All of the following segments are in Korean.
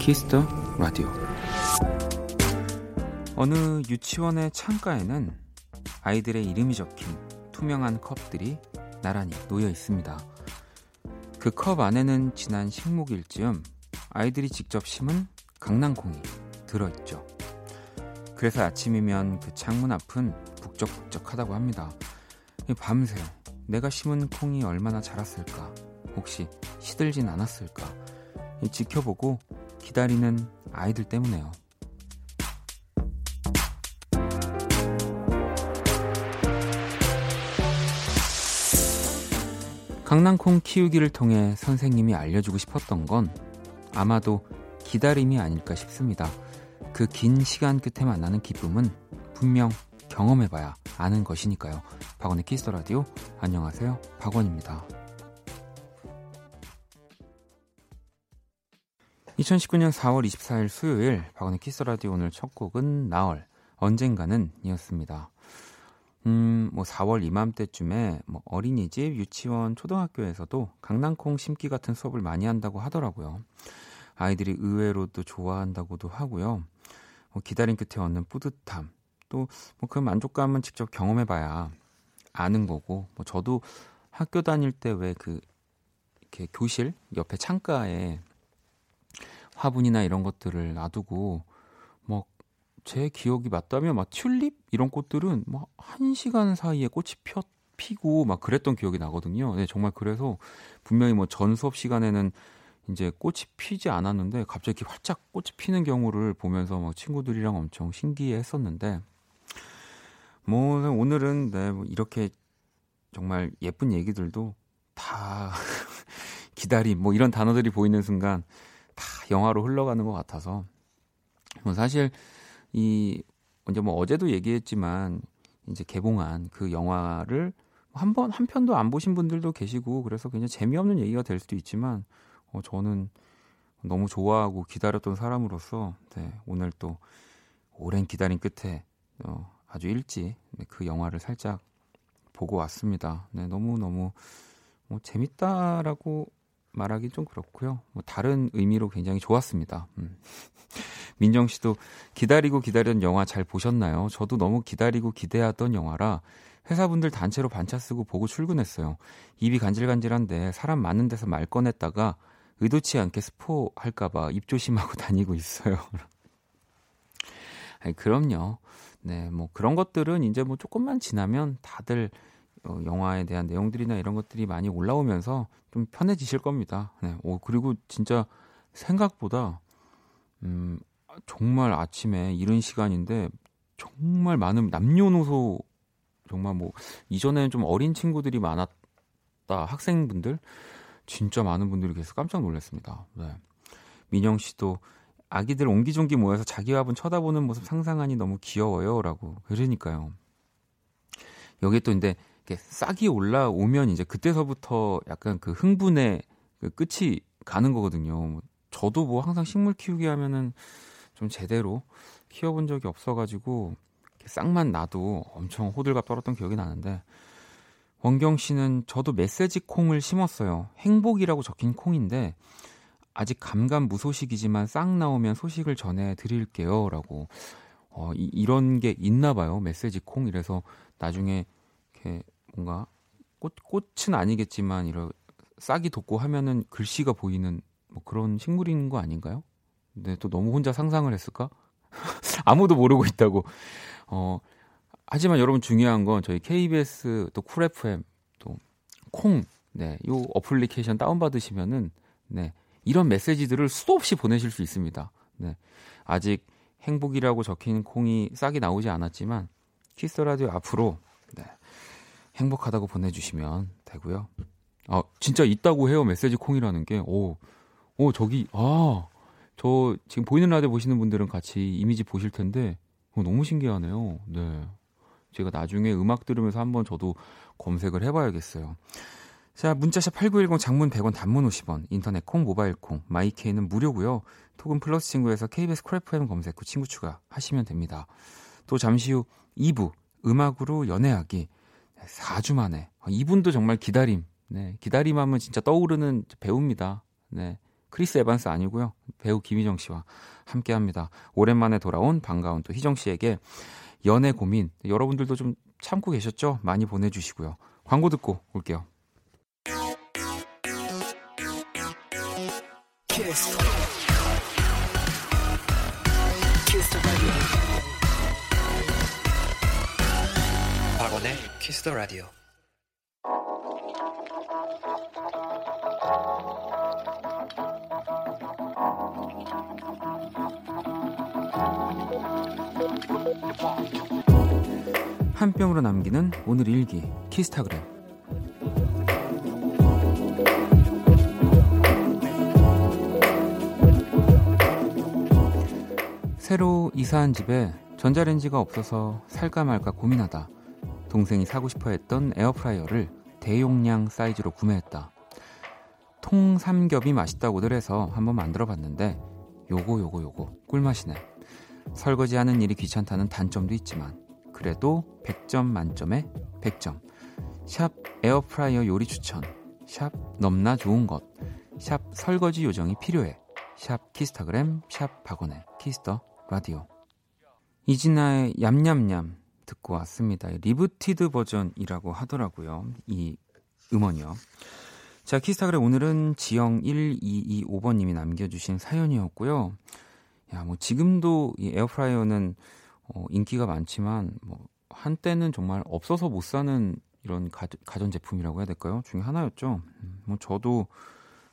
Kiss the Radio 어느 유치원의 창가에는 아이들의 이름이 적힌 투명한 컵들이 나란히 놓여 있습니다. 그 컵 안에는 지난 식목일쯤 아이들이 직접 심은 강낭콩이 들어있죠. 그래서 아침이면 그 창문 앞은 북적북적하다고 합니다. 밤새 내가 심은 콩이 얼마나 자랐을까? 혹시 시들진 않았을까? 지켜보고 기다리는 아이들 때문에요. 강낭콩 키우기를 통해 선생님이 알려주고 싶었던 건 아마도 기다림이 아닐까 싶습니다. 그 긴 시간 끝에 만나는 기쁨은 분명 경험해봐야 아는 것이니까요. 박원의 Kiss the Radio 안녕하세요. 박원입니다. 2019년 4월 24일 수요일 박원의 Kiss the Radio 오늘 첫 곡은 나얼 언젠가는 이었습니다. 음, 뭐 4월 이맘때쯤에 뭐 어린이집, 유치원, 초등학교에서도 강낭콩 심기 같은 수업을 많이 한다고 하더라고요. 아이들이 의외로도 좋아한다고도 하고요. 뭐 기다림 끝에 얻는 뿌듯함, 또 뭐 그 만족감은 직접 경험해봐야 아는 거고, 뭐 저도 학교 다닐 때 왜 그 이렇게 교실 옆에 창가에 화분이나 이런 것들을 놔두고 뭐 제 기억이 맞다면 막 튤립 이런 꽃들은 뭐 한 시간 사이에 꽃이 펴 피고 막 그랬던 기억이 나거든요. 네, 정말 그래서 분명히 뭐 전 수업 시간에는 이제 꽃이 피지 않았는데 갑자기 활짝 꽃이 피는 경우를 보면서 막 친구들이랑 엄청 신기했었는데 뭐 오늘은 네, 뭐 이렇게 정말 예쁜 얘기들도 다 기다림 뭐 이런 단어들이 보이는 순간 다 영화로 흘러가는 것 같아서 뭐 사실 이 언제 뭐 어제도 얘기했지만 이제 개봉한 그 영화를 한 번 한 편도 안 보신 분들도 계시고 그래서 그냥 재미없는 얘기가 될 수도 있지만 어 저는 너무 좋아하고 기다렸던 사람으로서 네, 오늘 또 오랜 기다림 끝에 어, 아주 일찍 네, 그 영화를 살짝 보고 왔습니다. 네, 너무 너무 뭐 재밌다라고 말하기 좀 그렇고요. 뭐 다른 의미로 굉장히 좋았습니다. 음. 민정 씨도 기다리고 기다렸던 영화 잘 보셨나요? 저도 너무 기다리고 기대하던 영화라 회사분들 단체로 반차 쓰고 보고 출근했어요. 입이 간질간질한데 사람 많은 데서 말 꺼냈다가 의도치 않게 스포 할까봐 입 조심하고 다니고 있어요. 아니, 그럼요. 네, 뭐 그런 것들은 이제 뭐 조금만 지나면 다들 어, 영화에 대한 내용들이나 이런 것들이 많이 올라오면서 좀 편해지실 겁니다. 네. 오, 그리고 진짜 생각보다 음, 정말 아침에 이른 시간인데 정말 많은 남녀노소 정말 뭐 이전에는 좀 어린 친구들이 많았다 학생분들 진짜 많은 분들이 계속 깜짝 놀랐습니다. 네. 민영 씨도 아기들 옹기종기 모여서 자기 화분 쳐다보는 모습 상상하니 너무 귀여워요라고 그러니까요. 여기 또 근데 이렇게 싹이 올라오면 이제 그때서부터 약간 그 흥분의 그 끝이 가는 거거든요. 저도 뭐 항상 식물 키우기 하면은 좀 제대로 키워본 적이 없어가지고 싹만 나도 엄청 호들갑 떨었던 기억이 나는데 원경 씨는 저도 메시지 콩을 심었어요. 행복이라고 적힌 콩인데 아직 감감 무소식이지만 싹 나오면 소식을 전해 드릴게요라고 어, 이, 이런 게 있나 봐요. 메시지 콩 이래서 나중에 이렇게 뭔가 꽃 꽃은 아니겠지만 이런 싹이 돋고 하면은 글씨가 보이는 뭐 그런 식물인 거 아닌가요? 근데 또 너무 혼자 상상을 했을까? 아무도 모르고 있다고. 어 하지만 여러분 중요한 건 저희 KBS 또 Cool FM 또 콩, 네, 요 어플리케이션 다운 받으시면은 네 이런 메시지들을 수도 없이 보내실 수 있습니다. 네 아직 행복이라고 적힌 콩이 싹이 나오지 않았지만 Kiss the Radio 앞으로 네, 행복하다고 보내주시면 되고요. 아, 진짜 있다고 해요. 메시지 콩이라는 게. 오, 오, 저기, 아, 저 지금 보이는 라디오 보시는 분들은 같이 이미지 보실 텐데, 어, 너무 신기하네요. 네. 제가 나중에 음악 들으면서 한번 저도 검색을 해봐야겠어요. 자, 문자샵 8910 장문 100원 단문 50원, 인터넷 콩, 모바일 콩, my K는 무료고요. 톡은 플러스 친구에서 KBS Cool FM 검색 후 친구 추가하시면 됩니다. 또 잠시 후 2부 음악으로 연애하기 4주 만에 아, 이분도 정말 기다림 네, 기다림하면 진짜 떠오르는 배우입니다. 네. 크리스 에반스 아니고요. 배우 김희정 씨와 함께 합니다. 오랜만에 돌아온 반가운 또 희정 씨에게 연애 고민 여러분들도 좀 참고 계셨죠? 많이 보내주시고요. 광고 듣고 올게요. 박원의 키스 더 라디오. 한 뼘으로 남기는 오늘 일기 키스타그램 새로 이사한 집에 전자레인지가 없어서 살까 말까 고민하다 동생이 사고 싶어 했던 에어프라이어를 대용량 사이즈로 구매했다. 통삼겹이 맛있다고들 해서 한번 만들어 봤는데 요거 요거 요거 꿀맛이네. 설거지하는 일이 귀찮다는 단점도 있지만 그래도 100점 만점에 100점. 샵 에어프라이어 요리 추천. 샵 넘나 좋은 것. 샵 설거지 요정이 필요해. 샵 키스타그램 샵 박원의 키스 더 라디오. 이진아의 얌얌얌 듣고 왔습니다. rebooted 버전이라고 하더라고요. 이 음원이요. 자, 키스타그램 오늘은 지영1225번님이 남겨주신 사연이었고요. 야, 뭐 지금도 이 에어프라이어는 어, 인기가 많지만 뭐 한때는 정말 없어서 못 사는 이런 가, 전 제품이라고 해야 될까요? 중에 하나였죠. 음, 뭐 저도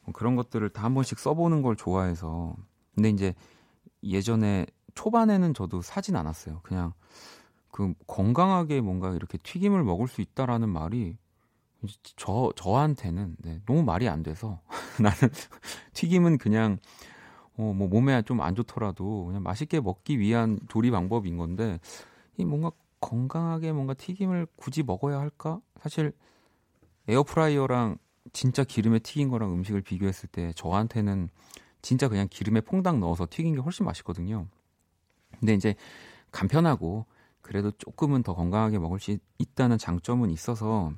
뭐 그런 것들을 다 한 번씩 써보는 걸 좋아해서 근데 이제 예전에 초반에는 저도 사진 않았어요. 그냥 그 건강하게 뭔가 이렇게 튀김을 먹을 수 있다라는 말이 저 저한테는 네, 너무 말이 안 돼서 나는 튀김은 그냥 어, 뭐 몸에 좀 안 좋더라도 그냥 맛있게 먹기 위한 조리 방법인 건데 이 뭔가 건강하게 뭔가 튀김을 굳이 먹어야 할까? 사실 에어프라이어랑 진짜 기름에 튀긴 거랑 음식을 비교했을 때 저한테는 진짜 그냥 기름에 퐁당 넣어서 튀긴 게 훨씬 맛있거든요. 근데 이제 간편하고 그래도 조금은 더 건강하게 먹을 수 있다는 장점은 있어서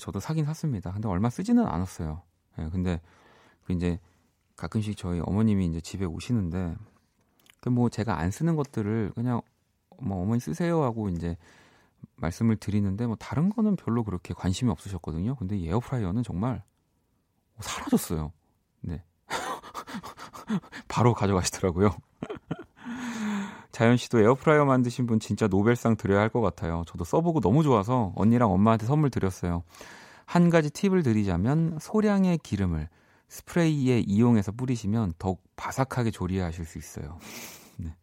저도 사긴 샀습니다. 근데 얼마 쓰지는 않았어요. 예, 근데 그 이제 가끔씩 저희 어머님이 이제 집에 오시는데 그뭐 제가 안 쓰는 것들을 그냥 뭐 어머니 쓰세요 하고 이제 말씀을 드리는데 뭐 다른 거는 별로 그렇게 관심이 없으셨거든요. 근데 이 에어프라이어는 정말 사라졌어요. 네. 바로 가져가시더라고요. 자연 씨도 에어프라이어 만드신 분 진짜 노벨상 드려야 할 것 같아요. 저도 써보고 너무 좋아서 언니랑 엄마한테 선물 드렸어요. 한 가지 팁을 드리자면 소량의 기름을 스프레이에 이용해서 뿌리시면 더욱 바삭하게 조리하실 수 있어요. 네.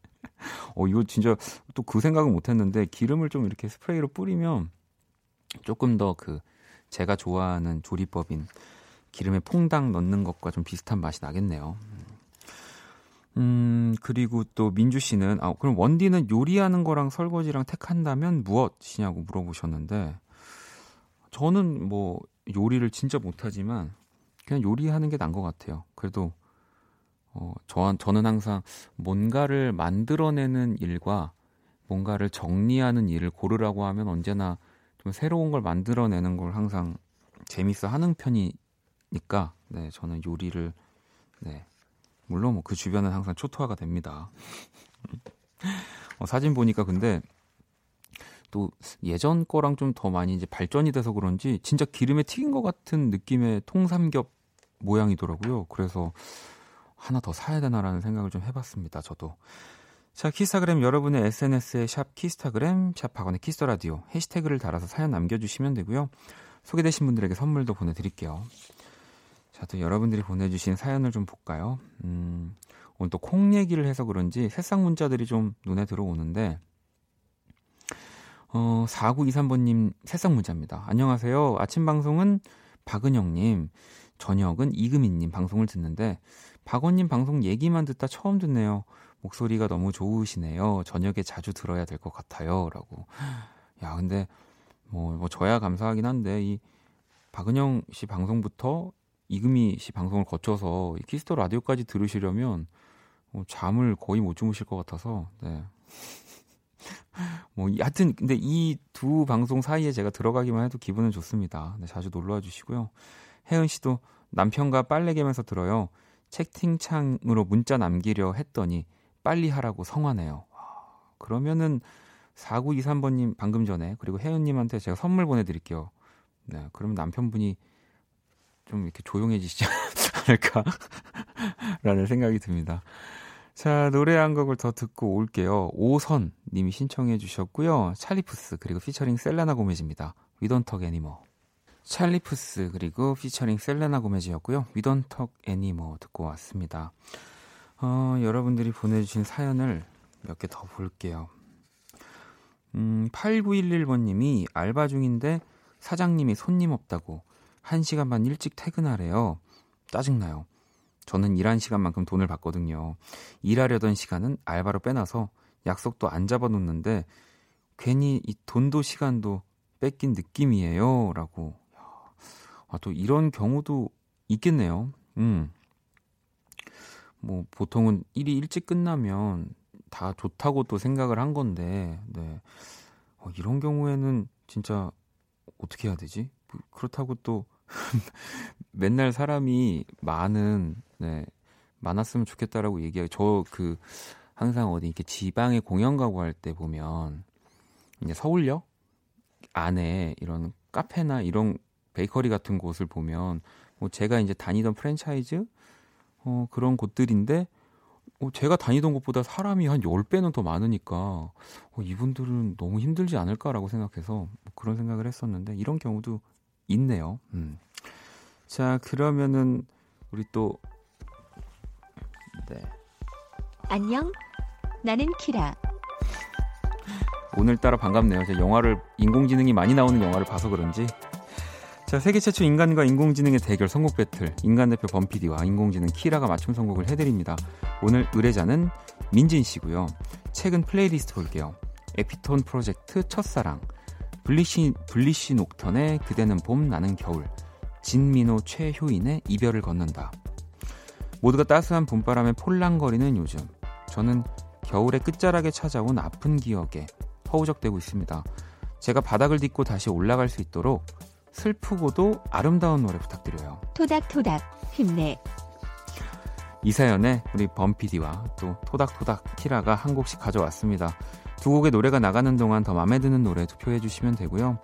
어, 이거 진짜 또 그 생각은 못 했는데 기름을 좀 이렇게 스프레이로 뿌리면 조금 더 그 제가 좋아하는 조리법인 기름에 퐁당 넣는 것과 좀 비슷한 맛이 나겠네요. 음, 그리고 또 민주 씨는, 아, 그럼 원디는 요리하는 거랑 설거지랑 택한다면 무엇이냐고 물어보셨는데, 저는 뭐 요리를 진짜 못하지만, 그냥 요리하는 게 나은 것 같아요. 그래도, 어, 저, 저는 항상 뭔가를 만들어내는 일과 뭔가를 정리하는 일을 고르라고 하면 언제나 좀 새로운 걸 만들어내는 걸 항상 재밌어 하는 편이니까, 네, 저는 요리를, 네, 물론 뭐 그 주변은 항상 초토화가 됩니다. 어, 사진 보니까 근데 또 예전 거랑 좀 더 많이 이제 발전이 돼서 그런지 진짜 기름에 튀긴 것 같은 느낌의 통삼겹 모양이더라고요. 그래서 하나 더 사야 되나라는 생각을 좀 해봤습니다. 저도. 자, 키스타그램 여러분의 SNS에 샵 키스타그램, 샵 박원의 키스터라디오 해시태그를 달아서 사연 남겨주시면 되고요. 소개되신 분들에게 선물도 보내드릴게요. 자, 또 여러분들이 보내주신 사연을 좀 볼까요? 음, 오늘 또 콩 얘기를 해서 그런지 새싹 문자들이 좀 눈에 들어오는데, 어, 4923번님 새싹 문자입니다. 안녕하세요. 아침 방송은 박은영님, 저녁은 이금희님 방송을 듣는데, 박원님 방송 얘기만 듣다 처음 듣네요. 목소리가 너무 좋으시네요. 저녁에 자주 들어야 될 것 같아요. 라고. 야, 근데, 뭐, 뭐, 저야 감사하긴 한데, 이, 박은영 씨 방송부터 이금희 씨 방송을 거쳐서 키스 더 라디오까지 들으시려면 뭐 잠을 거의 못 주무실 것 같아서 네. 뭐, 하여튼, 근데 이 두 방송 사이에 제가 들어가기만 해도 기분은 좋습니다. 네, 자주 놀러 와 주시고요. 혜은 씨도 남편과 빨래 개면서 들어요. 채팅창으로 문자 남기려 했더니 빨리 하라고 성화네요. 그러면은 4923번님 방금 전에 그리고 혜은님한테 제가 선물 보내드릴게요. 네, 그러면 남편분이 좀 이렇게 조용해지시지 않을까라는 생각이 듭니다. 자, 노래 한 곡을 더 듣고 올게요. 오선 님이 신청해 주셨고요. 찰리푸스 그리고 피처링 셀레나 고메즈입니다. 위던턱 애니머. 찰리푸스 그리고 피처링 셀레나 고메즈였고요. 위던턱 애니머 듣고 왔습니다. 어, 여러분들이 보내주신 사연을 몇 개 더 볼게요. 음, 8911번님이 알바 중인데 사장님이 손님 없다고 1시간 반 일찍 퇴근하래요. 짜증나요. 저는 일한 시간만큼 돈을 받거든요. 일하려던 시간은 알바로 빼놔서 약속도 안 잡아놓는데 괜히 이 돈도 시간도 뺏긴 느낌이에요. 라고. 아, 또 이런 경우도 있겠네요. 음. 뭐 보통은 일이 일찍 끝나면 다 좋다고 또 생각을 한 건데, 네. 어, 이런 경우에는 진짜 어떻게 해야 되지? 뭐 그렇다고 또 맨날 사람이 많은 네 많았으면 좋겠다라고 얘기해요. 저 그 항상 어디 이렇게 지방에 공연 가고 할 때 보면 이제 서울역 안에 이런 카페나 이런 베이커리 같은 곳을 보면 뭐 제가 이제 다니던 프랜차이즈 어 그런 곳들인데 어 제가 다니던 곳보다 사람이 한 10배는 더 많으니까 어 이분들은 너무 힘들지 않을까라고 생각해서 뭐 그런 생각을 했었는데 이런 경우도 있네요. 음. 자, 그러면은 우리 또 네. 안녕. 나는 키라. 오늘따라 반갑네요. 제가 영화를 인공지능이 많이 나오는 영화를 봐서 그런지 자, 세계 최초 인간과 인공지능의 대결 선곡 배틀 인간 대표 범피디와 인공지능 키라가 맞춤 선곡을 해드립니다. 오늘 의뢰자는 민진 씨고요. 최근 플레이리스트 볼게요. 에피톤 프로젝트 첫사랑 블리시, 블리시 녹턴의 그대는 봄 나는 겨울. 진민호 최효인의 이별을 걷는다. 모두가 따스한 봄바람에 폴랑거리는 요즘. 저는 겨울의 끝자락에 찾아온 아픈 기억에 허우적대고 있습니다. 제가 바닥을 딛고 다시 올라갈 수 있도록 슬프고도 아름다운 노래 부탁드려요. 토닥토닥 힘내. 이 사연에 우리 범피디와 또 토닥토닥 키라가 한 곡씩 가져왔습니다 두 곡의 노래가 나가는 동안 더 마음에 드는 노래 투표해 주시면 되고요.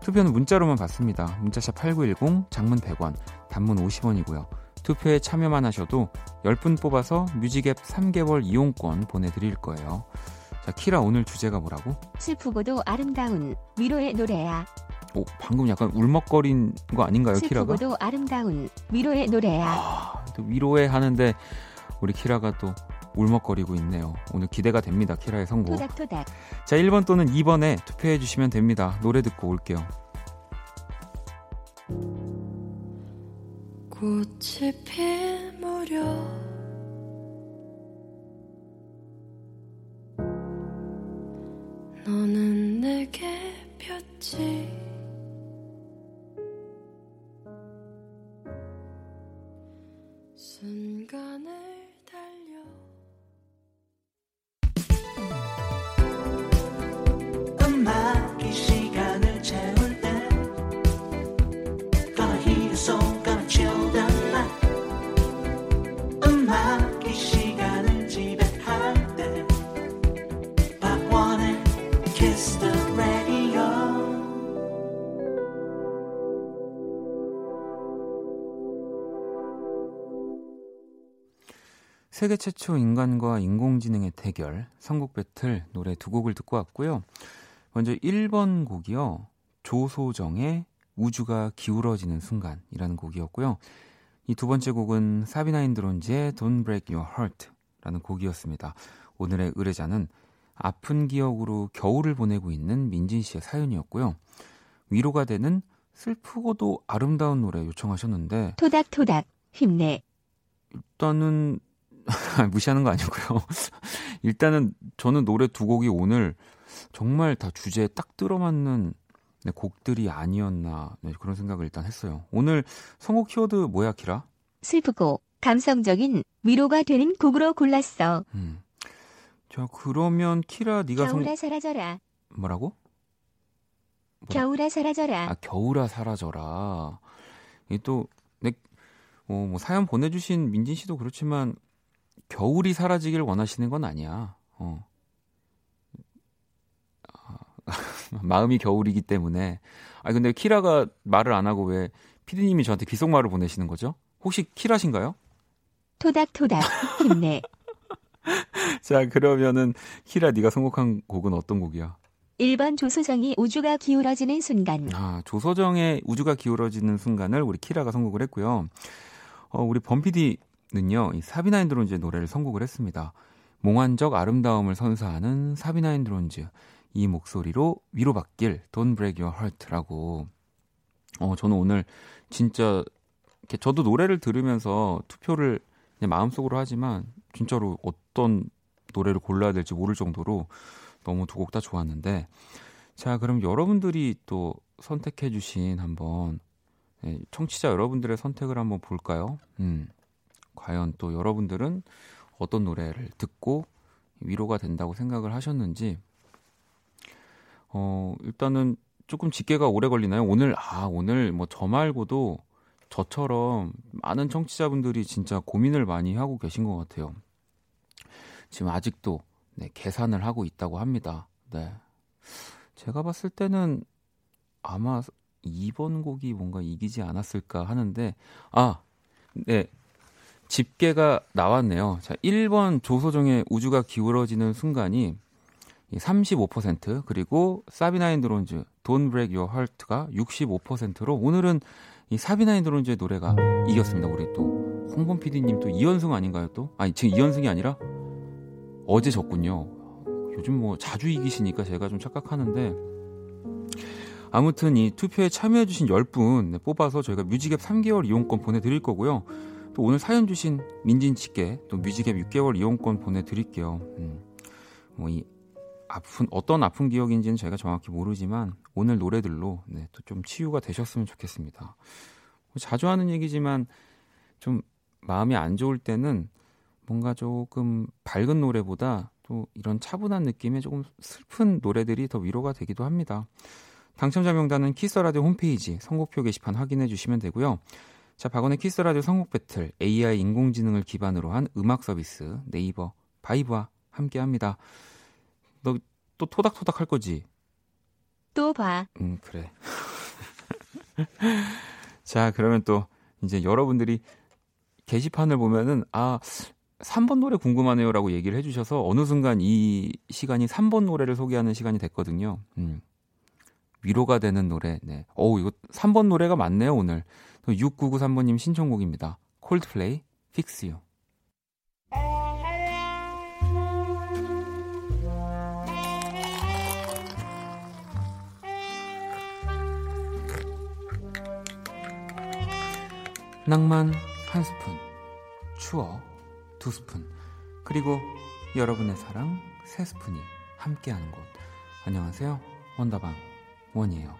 투표는 문자로만 받습니다. 문자샵 8910, 장문 100원, 단문 50원이고요. 투표에 참여만 하셔도 10분 뽑아서 뮤직앱 3개월 이용권 보내드릴 거예요. 자, 키라 오늘 주제가 뭐라고? 슬프고도 아름다운 위로의 노래야. 오, 방금 약간 울먹거린 거 아닌가요, 키라가? 슬프고도 아름다운 위로의 노래야. 아, 또 위로해 하는데 우리 키라가 또 울먹거리고 있네요. 오늘 기대가 됩니다. 키라의 선곡. 토닥토닥. 자, 1번 또는 2번에 투표해 주시면 됩니다. 노래 듣고 올게요. 꽃이 필 무렵 너는 내게 폈지 순간을 세계 최초 인간과 인공지능의 대결, 선곡 배틀 노래 두 곡을 듣고 왔고요. 먼저 1번 곡이요. 조소정의 우주가 기울어지는 순간이라는 곡이었고요. 이 두 번째 곡은 사비나 인 드론지의 Don't Break Your Heart 라는 곡이었습니다. 오늘의 의뢰자는 아픈 기억으로 겨울을 보내고 있는 민진 씨의 사연이었고요. 위로가 되는 슬프고도 아름다운 노래 요청하셨는데 토닥토닥 힘내 일단은 무시하는 거 아니고요. 일단은 저는 노래 두 곡이 오늘 정말 다 주제에 딱 들어맞는 네, 곡들이 아니었나 네, 그런 생각을 일단 했어요. 오늘 선곡 키워드 뭐야, 키라? 슬프고 감성적인 위로가 되는 곡으로 골랐어. 음, 자, 그러면 키라 네가 성 겨울아 사라져라. 뭐라고? 겨울아 사라져라. 아, 겨울아 사라져라. 이또 내, 어, 뭐 사연 보내주신 민진 씨도 그렇지만 겨울이 사라지길 원하시는 건 아니야. 어. 아, 마음이 겨울이기 때문에. 아 근데 키라가 말을 안 하고 왜 피디님이 저한테 귓속말을 보내시는 거죠? 혹시 키라신가요? 토닥토닥 힘내. 자 그러면은 키라 네가 선곡한 곡은 어떤 곡이야? 1번 조소정의 우주가 기울어지는 순간. 아 조소정의 우주가 기울어지는 순간을 우리 키라가 선곡을 했고요. 어, 우리 범피디는요 이 사비나 앤 드론즈의 노래를 선곡을 했습니다. 몽환적 아름다움을 선사하는 사비나 앤 드론즈 이 목소리로 위로받길 Don't Break Your Heart라고. 어 저는 오늘 진짜 저도 노래를 들으면서 투표를 그냥 마음속으로 하지만 진짜로 어떤 노래를 골라야 될지 모를 정도로 너무 두 곡 다 좋았는데 자 그럼 여러분들이 또 선택해주신 한번 네, 청취자 여러분들의 선택을 한번 볼까요? 음, 과연 또 여러분들은 어떤 노래를 듣고 위로가 된다고 생각을 하셨는지 어 일단은 조금 집계가 오래 걸리나요? 오늘 아 오늘 뭐 저 말고도 저처럼 많은 청취자분들이 진짜 고민을 많이 하고 계신 것 같아요. 지금 아직도 네, 계산을 하고 있다고 합니다. 네. 제가 봤을 때는 아마 2번 곡이 뭔가 이기지 않았을까 하는데, 아, 네. 집계가 나왔네요. 자, 1번 조소정의 우주가 기울어지는 순간이 35% 그리고 사비나인 드론즈 Don't Break Your Heart가 65%로 오늘은 이 사비나인 드론즈의 노래가 이겼습니다. 우리 또 홍범 PD님 또 2연승 아닌가요 또? 아니 지금 2연승이 아니라 어제 졌군요. 요즘 뭐 자주 이기시니까 제가 좀 착각하는데 아무튼 이 투표에 참여해주신 10분 뽑아서 저희가 뮤직앱 3개월 이용권 보내드릴 거고요. 또 오늘 사연 주신 민진 씨께 또 뮤직앱 6개월 이용권 보내드릴게요. 음, 뭐이 아픈 어떤 아픈 기억인지는 제가 정확히 모르지만 오늘 노래들로 네, 또 좀 치유가 되셨으면 좋겠습니다. 뭐 자주 하는 얘기지만 좀 마음이 안 좋을 때는 뭔가 조금 밝은 노래보다 또 이런 차분한 느낌의 조금 슬픈 노래들이 더 위로가 되기도 합니다. 당첨자 명단은 키스라디오 홈페이지 선곡표 게시판 확인해 주시면 되고요. 자, 박원의 키스 라디오 선곡 배틀 AI 인공지능을 기반으로 한 음악 서비스 네이버 바이브와 함께 합니다. 너 또 토닥토닥 할 거지? 또 봐. 음, 그래. 자, 그러면 또 이제 여러분들이 게시판을 보면은 아, 3번 노래 궁금하네요 라고 얘기를 해주셔서 어느 순간 이 시간이 3번 노래를 소개하는 시간이 됐거든요. 음. 위로가 되는 노래. 네. 어우, 이거 3번 노래가 많네요, 오늘. 6993번님 신청곡입니다. 콜드플레이, Fix You. 낭만 한 스푼, 추억 두 스푼, 그리고 여러분의 사랑 세 스푼이 함께하는 곳. 안녕하세요. 원다방 원이에요.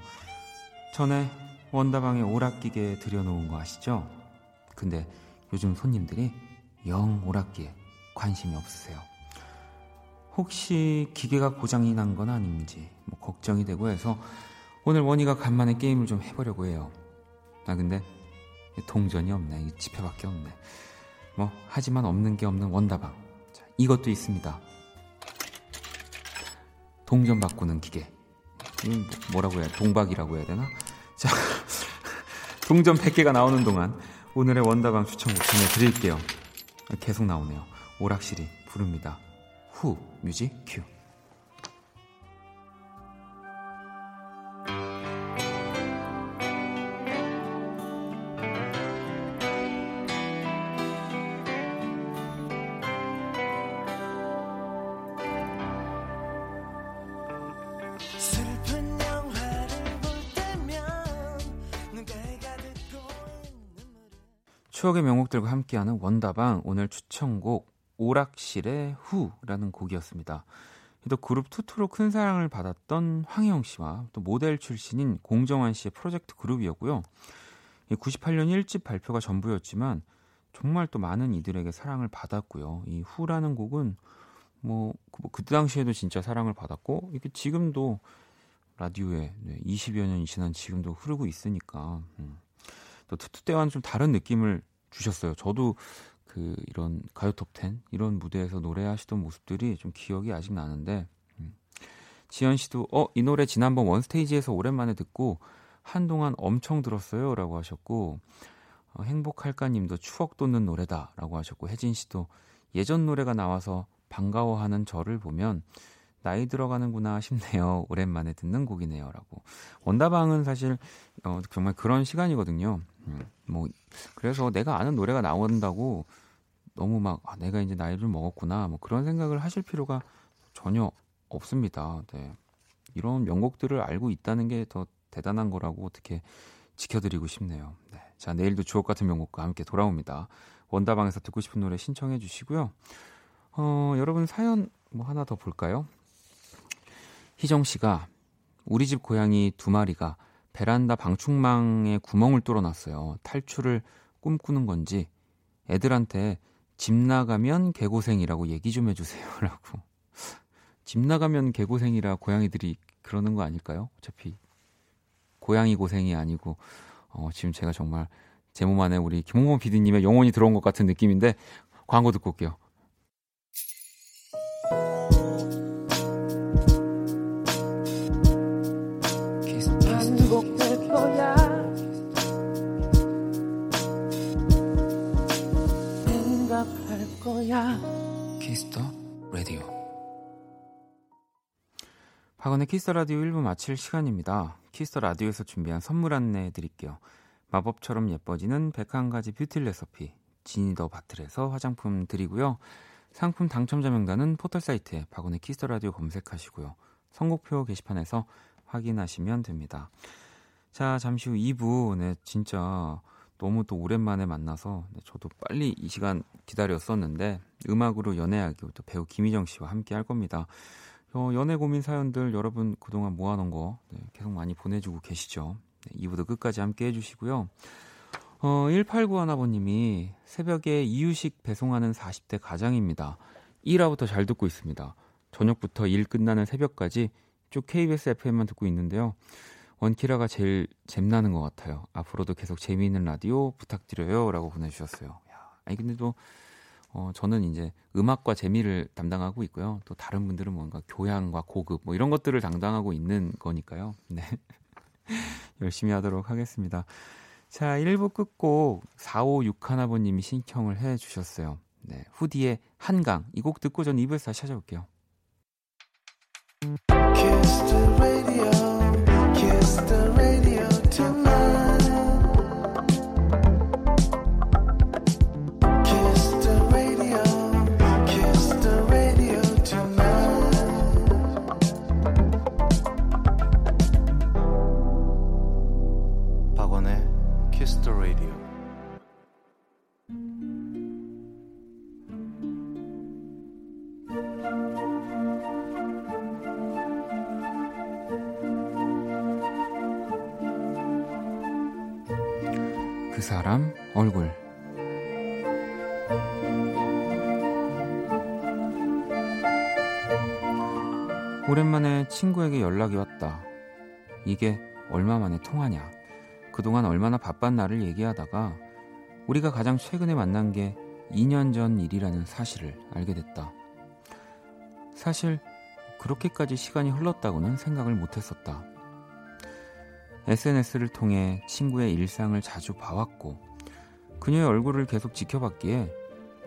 전에 원다방에 오락기계 들여놓은 거 아시죠? 근데 요즘 손님들이 영 오락기에 관심이 없으세요. 혹시 기계가 고장이 난 건 아닌지 뭐 걱정이 되고 해서 오늘 원이가 간만에 게임을 좀 해보려고 해요. 아 근데 동전이 없네. 지폐밖에 없네. 뭐 하지만 없는 게 없는 원다방. 자, 이것도 있습니다. 동전 바꾸는 기계. 뭐, 뭐라고 해야 동박이라고 해야 되나? 자, 동전 100개가 나오는 동안 오늘의 원다방 추천곡 전해드릴게요. 계속 나오네요. 오락실이 부릅니다. 후 뮤직 큐. 명곡들과 함께하는 원다방 오늘 추천곡 오락실의 후라는 곡이었습니다. 또 그룹 투투로 큰 사랑을 받았던 황희영 씨와 또 모델 출신인 공정환 씨의 프로젝트 그룹이었고요. 98년 1집 발표가 전부였지만 정말 또 많은 이들에게 사랑을 받았고요. 이 후라는 곡은 뭐, 그, 뭐 그때 당시에도 진짜 사랑을 받았고 이게 지금도 라디오에 네, 20여 년이 지난 지금도 흐르고 있으니까 음. 또 투투 때와는 좀 다른 느낌을 주셨어요. 저도 그 이런 가요 톱10 이런 무대에서 노래하시던 모습들이 좀 기억이 아직 나는데 음. 지현 씨도 어 이 노래 지난번 원스테이지에서 오랜만에 듣고 한동안 엄청 들었어요라고 하셨고 어, 행복할까님도 추억 돋는 노래다라고 하셨고 혜진 씨도 예전 노래가 나와서 반가워하는 저를 보면 나이 들어가는구나 싶네요. 오랜만에 듣는 곡이네요 라고. 원다방은 사실 어, 정말 그런 시간이거든요. 음, 뭐 그래서 내가 아는 노래가 나온다고 너무 막 아, 내가 이제 나이를 먹었구나 뭐 그런 생각을 하실 필요가 전혀 없습니다. 네. 이런 명곡들을 알고 있다는 게 더 대단한 거라고 어떻게 지켜드리고 싶네요. 네. 자 내일도 주옥 같은 명곡과 함께 돌아옵니다. 원다방에서 듣고 싶은 노래 신청해 주시고요. 어, 여러분 사연 뭐 하나 더 볼까요? 희정 씨가 우리 집 고양이 두 마리가 베란다 방충망에 구멍을 뚫어놨어요. 탈출을 꿈꾸는 건지 애들한테 집 나가면 개고생이라고 얘기 좀 해주세요라고. 집 나가면 개고생이라 고양이들이 그러는 거 아닐까요? 어차피 고양이 고생이 아니고 어, 지금 제가 정말 제 몸 안에 우리 김홍범 PD님의 영혼이 들어온 것 같은 느낌인데 광고 듣고 올게요. 거야. 키스 더 라디오. 박원의 키스 더 라디오 1부 마칠 시간입니다. 키스 더 라디오에서 준비한 선물 안내해 드릴게요. 마법처럼 예뻐지는 101가지 뷰티 레시피 지니 더 바틀에서 화장품 드리고요. 상품 당첨자 명단은 포털 사이트에 박원의 키스 더 라디오 검색하시고요. 선곡표 게시판에서 확인하시면 됩니다. 자, 잠시 후 2부, 네, 진짜 너무 또 오랜만에 만나서 네, 저도 빨리 이 시간 기다렸었는데 음악으로 연애하기 또 배우 김희정 씨와 함께 할 겁니다. 어, 연애 고민 사연들 여러분 그동안 모아놓은 거 네, 계속 많이 보내주고 계시죠. 네, 2부도 끝까지 함께 해주시고요. 어, 1891아버님이 새벽에 이유식 배송하는 40대 가장입니다. 1화부터 잘 듣고 있습니다. 저녁부터 일 끝나는 새벽까지 쭉 KBS FM만 듣고 있는데요. 원키라가 제일 잼나는 것 같아요. 앞으로도 계속 재미있는 라디오 부탁드려요. 라고 보내주셨어요. 야, 아니, 근데 또, 어, 저는 이제 음악과 재미를 담당하고 있고요. 또 다른 분들은 뭔가 교양과 고급, 뭐 이런 것들을 담당하고 있는 거니까요. 네. 열심히 하도록 하겠습니다. 자, 1부 끝곡 4561아버님이 신청을 해 주셨어요. 네. 후디의 한강. 이 곡 듣고 전 2부에서 다시 찾아올게요. 친구에게 연락이 왔다. 이게 얼마 만에 통하냐. 그동안 얼마나 바빴 나를 얘기하다가 우리가 가장 최근에 만난 게 2년 전 일이라는 사실을 알게 됐다. 사실 그렇게까지 시간이 흘렀다고는 생각을 못 했었다. SNS를 통해 친구의 일상을 자주 봐왔고 그녀의 얼굴을 계속 지켜봤기에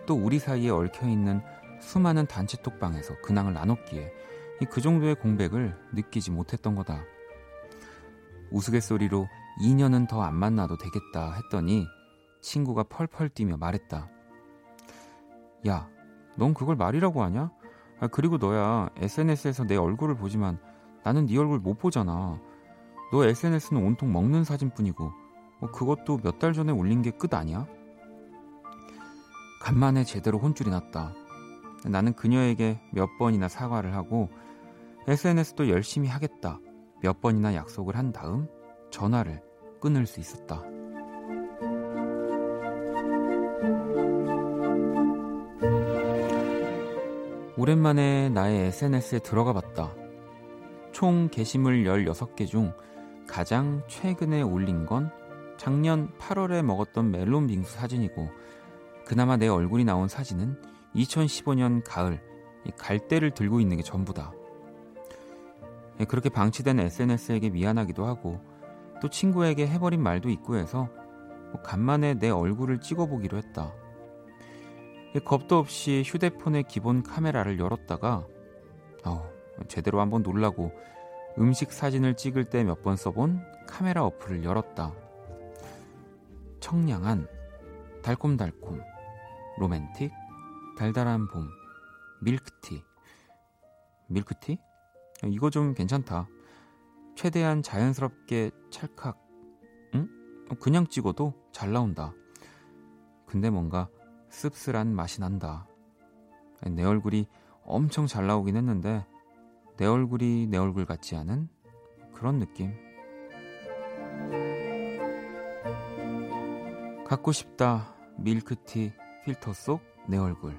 또 우리 사이에 얽혀있는 수많은 단체 톡방에서 근황을 나눴기에 그 정도의 공백을 느끼지 못했던 거다. 우스갯소리로 2년은 더 안 만나도 되겠다 했더니 친구가 펄펄 뛰며 말했다. 야, 넌 그걸 말이라고 하냐? 아, 그리고 너야 SNS에서 내 얼굴을 보지만 나는 네 얼굴 못 보잖아. 너 SNS는 온통 먹는 사진뿐이고 뭐 그것도 몇 달 전에 올린 게 끝 아니야? 간만에 제대로 혼쭐이 났다. 나는 그녀에게 몇 번이나 사과를 하고 SNS도 열심히 하겠다. 몇 번이나 약속을 한 다음 전화를 끊을 수 있었다. 오랜만에 나의 SNS에 들어가 봤다. 총 게시물 16개 중 가장 최근에 올린 건 작년 8월에 먹었던 멜론 빙수 사진이고 그나마 내 얼굴이 나온 사진은 2015년 가을 갈대를 들고 있는 게 전부다. 예, 그렇게 방치된 SNS에게 미안하기도 하고 또 친구에게 해버린 말도 있고 해서 뭐 간만에 내 얼굴을 찍어보기로 했다. 예, 겁도 없이 휴대폰의 기본 카메라를 열었다가 어, 제대로 한번 놀라고 음식 사진을 찍을 때 몇 번 써본 카메라 어플을 열었다. 청량한 달콤달콤 로맨틱 달달한 봄 밀크티 밀크티? 이거 좀 괜찮다. 최대한 자연스럽게 찰칵 응? 그냥 찍어도 잘 나온다. 근데 뭔가 씁쓸한 맛이 난다. 내 얼굴이 엄청 잘 나오긴 했는데 내 얼굴이 내 얼굴 같지 않은 그런 느낌. 갖고 싶다 밀크티 필터 속 내 얼굴.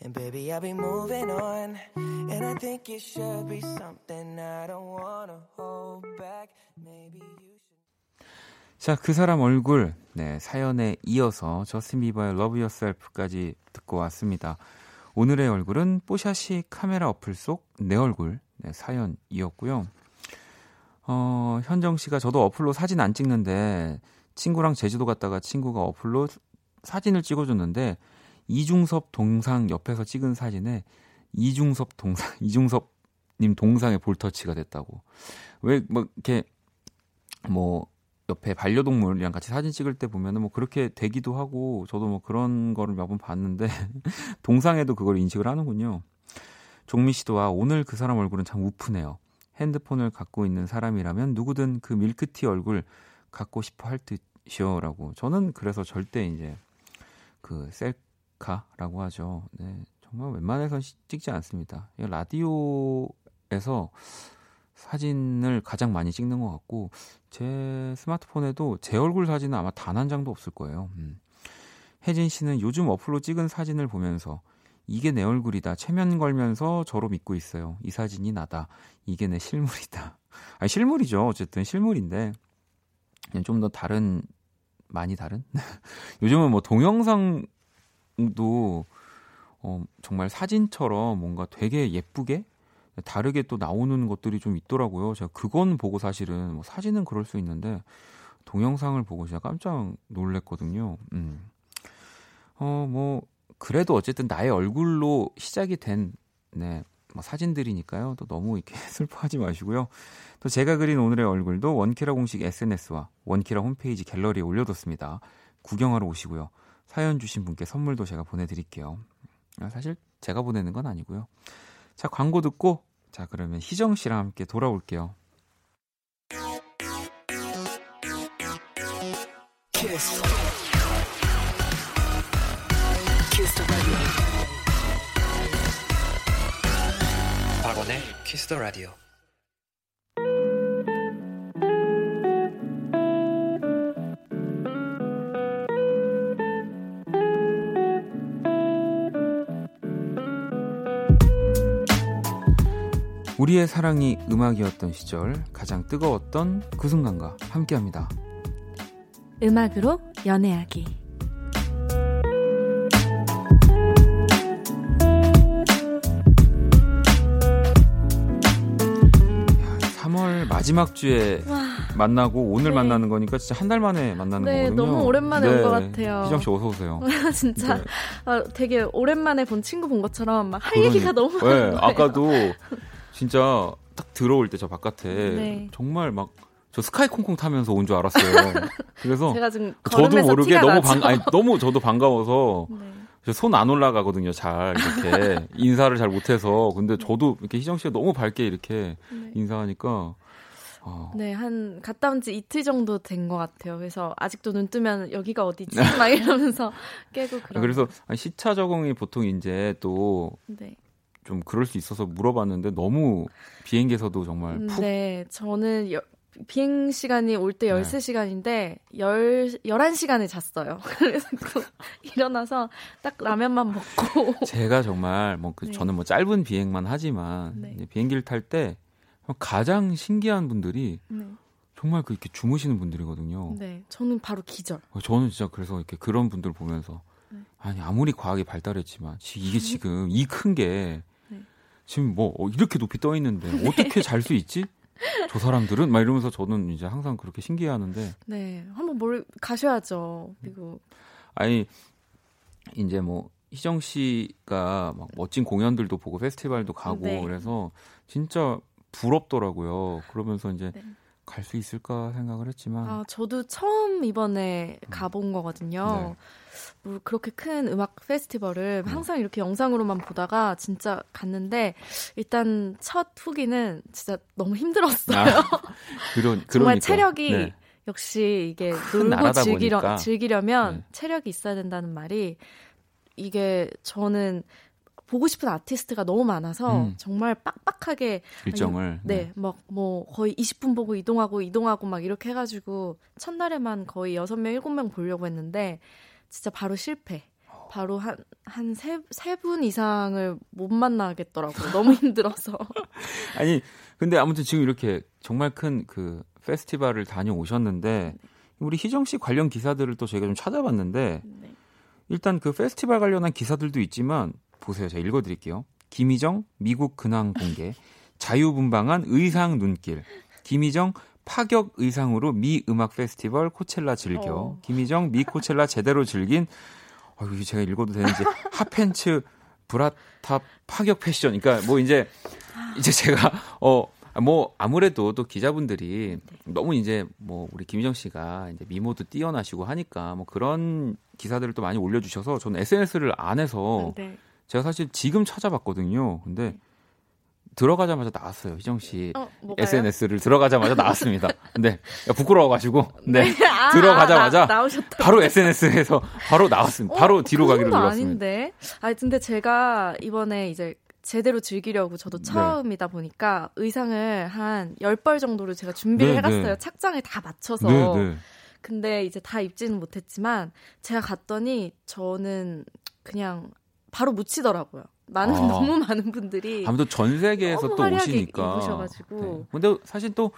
And baby, I'll be moving on. And I think it should be something I don't wanna hold back. Maybe you should. 자, 그 사람 얼굴, 네, 사연에 이어서 저스틴 비버의 Love Yourself까지 듣고 왔습니다. 오늘의 얼굴은 뽀샤시 카메라 어플 속 내 얼굴, 네, 사연이었고요. 어, 현정 씨가 저도 어플로 사진 안 찍는데 친구랑 제주도 갔다가 친구가 어플로 사진을 찍어줬는데 이중섭 동상 옆에서 찍은 사진에 이중섭 동상, 이중섭 님 동상에 볼터치가 됐다고. 왜, 뭐, 이렇게, 뭐, 옆에 반려동물이랑 같이 사진 찍을 때 보면은 뭐 그렇게 되기도 하고 저도 뭐 그런 거를 몇 번 봤는데 동상에도 그걸 인식을 하는군요. 종미 씨도 아 오늘 그 사람 얼굴은 참 우프네요. 핸드폰을 갖고 있는 사람이라면 누구든 그 밀크티 얼굴 갖고 싶어 할 듯이요라고. 저는 그래서 절대 이제 그 셀, 카라고 하죠. 네, 정말 웬만해서 찍지 않습니다. 라디오에서 사진을 가장 많이 찍는 것 같고 제 스마트폰에도 제 얼굴 사진은 아마 단 한 장도 없을 거예요. 음. 혜진 씨는 요즘 어플로 찍은 사진을 보면서 이게 내 얼굴이다 체면 걸면서 저로 믿고 있어요. 이 사진이 나다. 이게 내 실물이다. 아니 실물이죠. 어쨌든 실물인데 좀 더 다른 많이 다른? 요즘은 뭐 동영상 도 어, 정말 사진처럼 뭔가 되게 예쁘게 다르게 또 나오는 것들이 좀 있더라고요. 제가 그건 보고 사실은 뭐 사진은 그럴 수 있는데 동영상을 보고 진짜 깜짝 놀랐거든요. 음. 어, 뭐 그래도 어쨌든 나의 얼굴로 시작이 된 네, 뭐 사진들이니까요. 또 너무 이렇게 슬퍼하지 마시고요. 또 제가 그린 오늘의 얼굴도 원키라 공식 SNS와 원키라 홈페이지 갤러리에 올려뒀습니다. 구경하러 오시고요. 사연 주신 분께 선물도 제가 보내드릴게요. 아, 사실 제가 보내는 건 아니고요. 자, 광고 듣고, 자, 그러면 희정 씨랑 함께 돌아올게요. 키스. 키스 박원의 키스 더 라디오. 우리의 사랑이 음악이었던 시절 가장 뜨거웠던 그 순간과 함께합니다. 음악으로 연애하기. 3월 마지막 주에 와. 만나고 오늘 네. 만나는 거니까 진짜 한 달 만에 만나는 네, 거거든요. 너무 오랜만에 네. 온것 같아요. 희정 씨 어서 오세요. 진짜 네. 아, 되게 오랜만에 본 친구 본 것처럼 막 할 얘기가 너무 많아요. 아까도 진짜 딱 들어올 때 저 바깥에 네. 정말 막 저 스카이 콩콩 타면서 온 줄 알았어요. 그래서 저도 모르게 너무 반 아니 너무 저도 반가워서 네. 손안 올라가거든요. 잘 이렇게 인사를 잘 못해서 근데 저도 이렇게 희정 씨가 너무 밝게 이렇게 네. 인사하니까 어. 네, 한 갔다 온 지 이틀 정도 된 것 같아요. 그래서 아직도 눈 뜨면 여기가 어디지? 막 이러면서 깨고 그런. 그래서 시차 적응이 보통 이제 또 네. 좀 그럴 수 있어서 물어봤는데 너무 비행기에서도 정말 푹 네, 저는 여, 비행 시간이 올 때 13시간인데 10, 11시간을 잤어요. 그래서 일어나서 딱 라면만 먹고 제가 정말 뭐 그 네. 저는 뭐 짧은 비행만 하지만 네. 비행기를 탈 때 가장 신기한 분들이 네. 정말 그렇게 주무시는 분들이거든요. 네, 저는 바로 기절. 어, 저는 진짜 그래서 이렇게 그런 분들 보면서 네. 아니 아무리 과학이 발달했지만 이게 지금 이 큰게 네. 지금 뭐 어, 이렇게 높이 떠 있는데 어떻게 잘 수 있지? 저 사람들은 막 이러면서 저는 이제 항상 그렇게 신기해하는데. 네, 한번 뭘 가셔야죠. 그리고 아니 이제 뭐 희정 씨가 막 멋진 공연들도 보고 페스티벌도 가고 네. 그래서 진짜 부럽더라고요. 그러면서 이제 네. 갈수 있을까 생각을 했지만. 아, 저도 처음 이번에 음. 가본 거거든요. 네. 뭐 그렇게 큰 음악 페스티벌을 네. 항상 이렇게 영상으로만 보다가 진짜 갔는데 일단 첫 후기는 진짜 너무 힘들었어요. 아, 그런, 정말 체력이 네. 역시 이게 놀고 즐기려, 즐기려면 네. 체력이 있어야 된다는 말이 이게 저는 보고 싶은 아티스트가 너무 많아서 음. 정말 빡빡하게 일정을 아니, 네, 막 뭐 거의 20분 보고 이동하고 이동하고 막 이렇게 해 가지고 첫날에만 거의 6명 7명 보려고 했는데 진짜 바로 실패. 바로 한 한 세 세 분 이상을 못 만나겠더라고요. 너무 힘들어서. 아니 근데 아무튼 지금 이렇게 정말 큰 그 페스티벌을 다녀오셨는데 네. 우리 희정 씨 관련 기사들을 또 저희가 좀 찾아봤는데 네. 일단 그 페스티벌 관련한 기사들도 있지만 보세요. 제가 읽어드릴게요. 김희정 미국 근황 공개 자유분방한 의상 눈길 김희정 파격 의상으로 미 음악 페스티벌 코첼라 즐겨 어. 김희정 미 코첼라 제대로 즐긴 어, 이거 제가 읽어도 되는지 핫팬츠 브라탑 파격 패션 그러니까 뭐 이제 이제 제가 어 뭐 아무래도 또 기자분들이 너무 이제 뭐 우리 김희정 씨가 이제 미모도 뛰어나시고 하니까 뭐 그런 기사들을 또 많이 올려주셔서 저는 SNS를 안 해서 네. 제가 사실 지금 찾아봤거든요. 근데 들어가자마자 나왔어요. 희정 씨 어, SNS를 들어가자마자 나왔습니다. 근데 부끄러워가지고 네, 네. 아, 들어가자마자 나, 바로 SNS에서 바로 나왔습니다. 어, 바로 뒤로 그 가기로 눌렀습니다. 아닌데. 아 근데 제가 이번에 이제 제대로 즐기려고 저도 네. 처음이다 네. 보니까 의상을 한 10벌 정도를 제가 준비를 네, 해갔어요. 네. 착장을 다 맞춰서. 네, 근데 이제 다 입지는 못했지만 제가 갔더니 저는 그냥 바로 묻히더라고요. 많은 아. 너무 많은 분들이 아무도 전 세계에서 또 오시니까. 입으셔가지고. 네. 근데 사실 또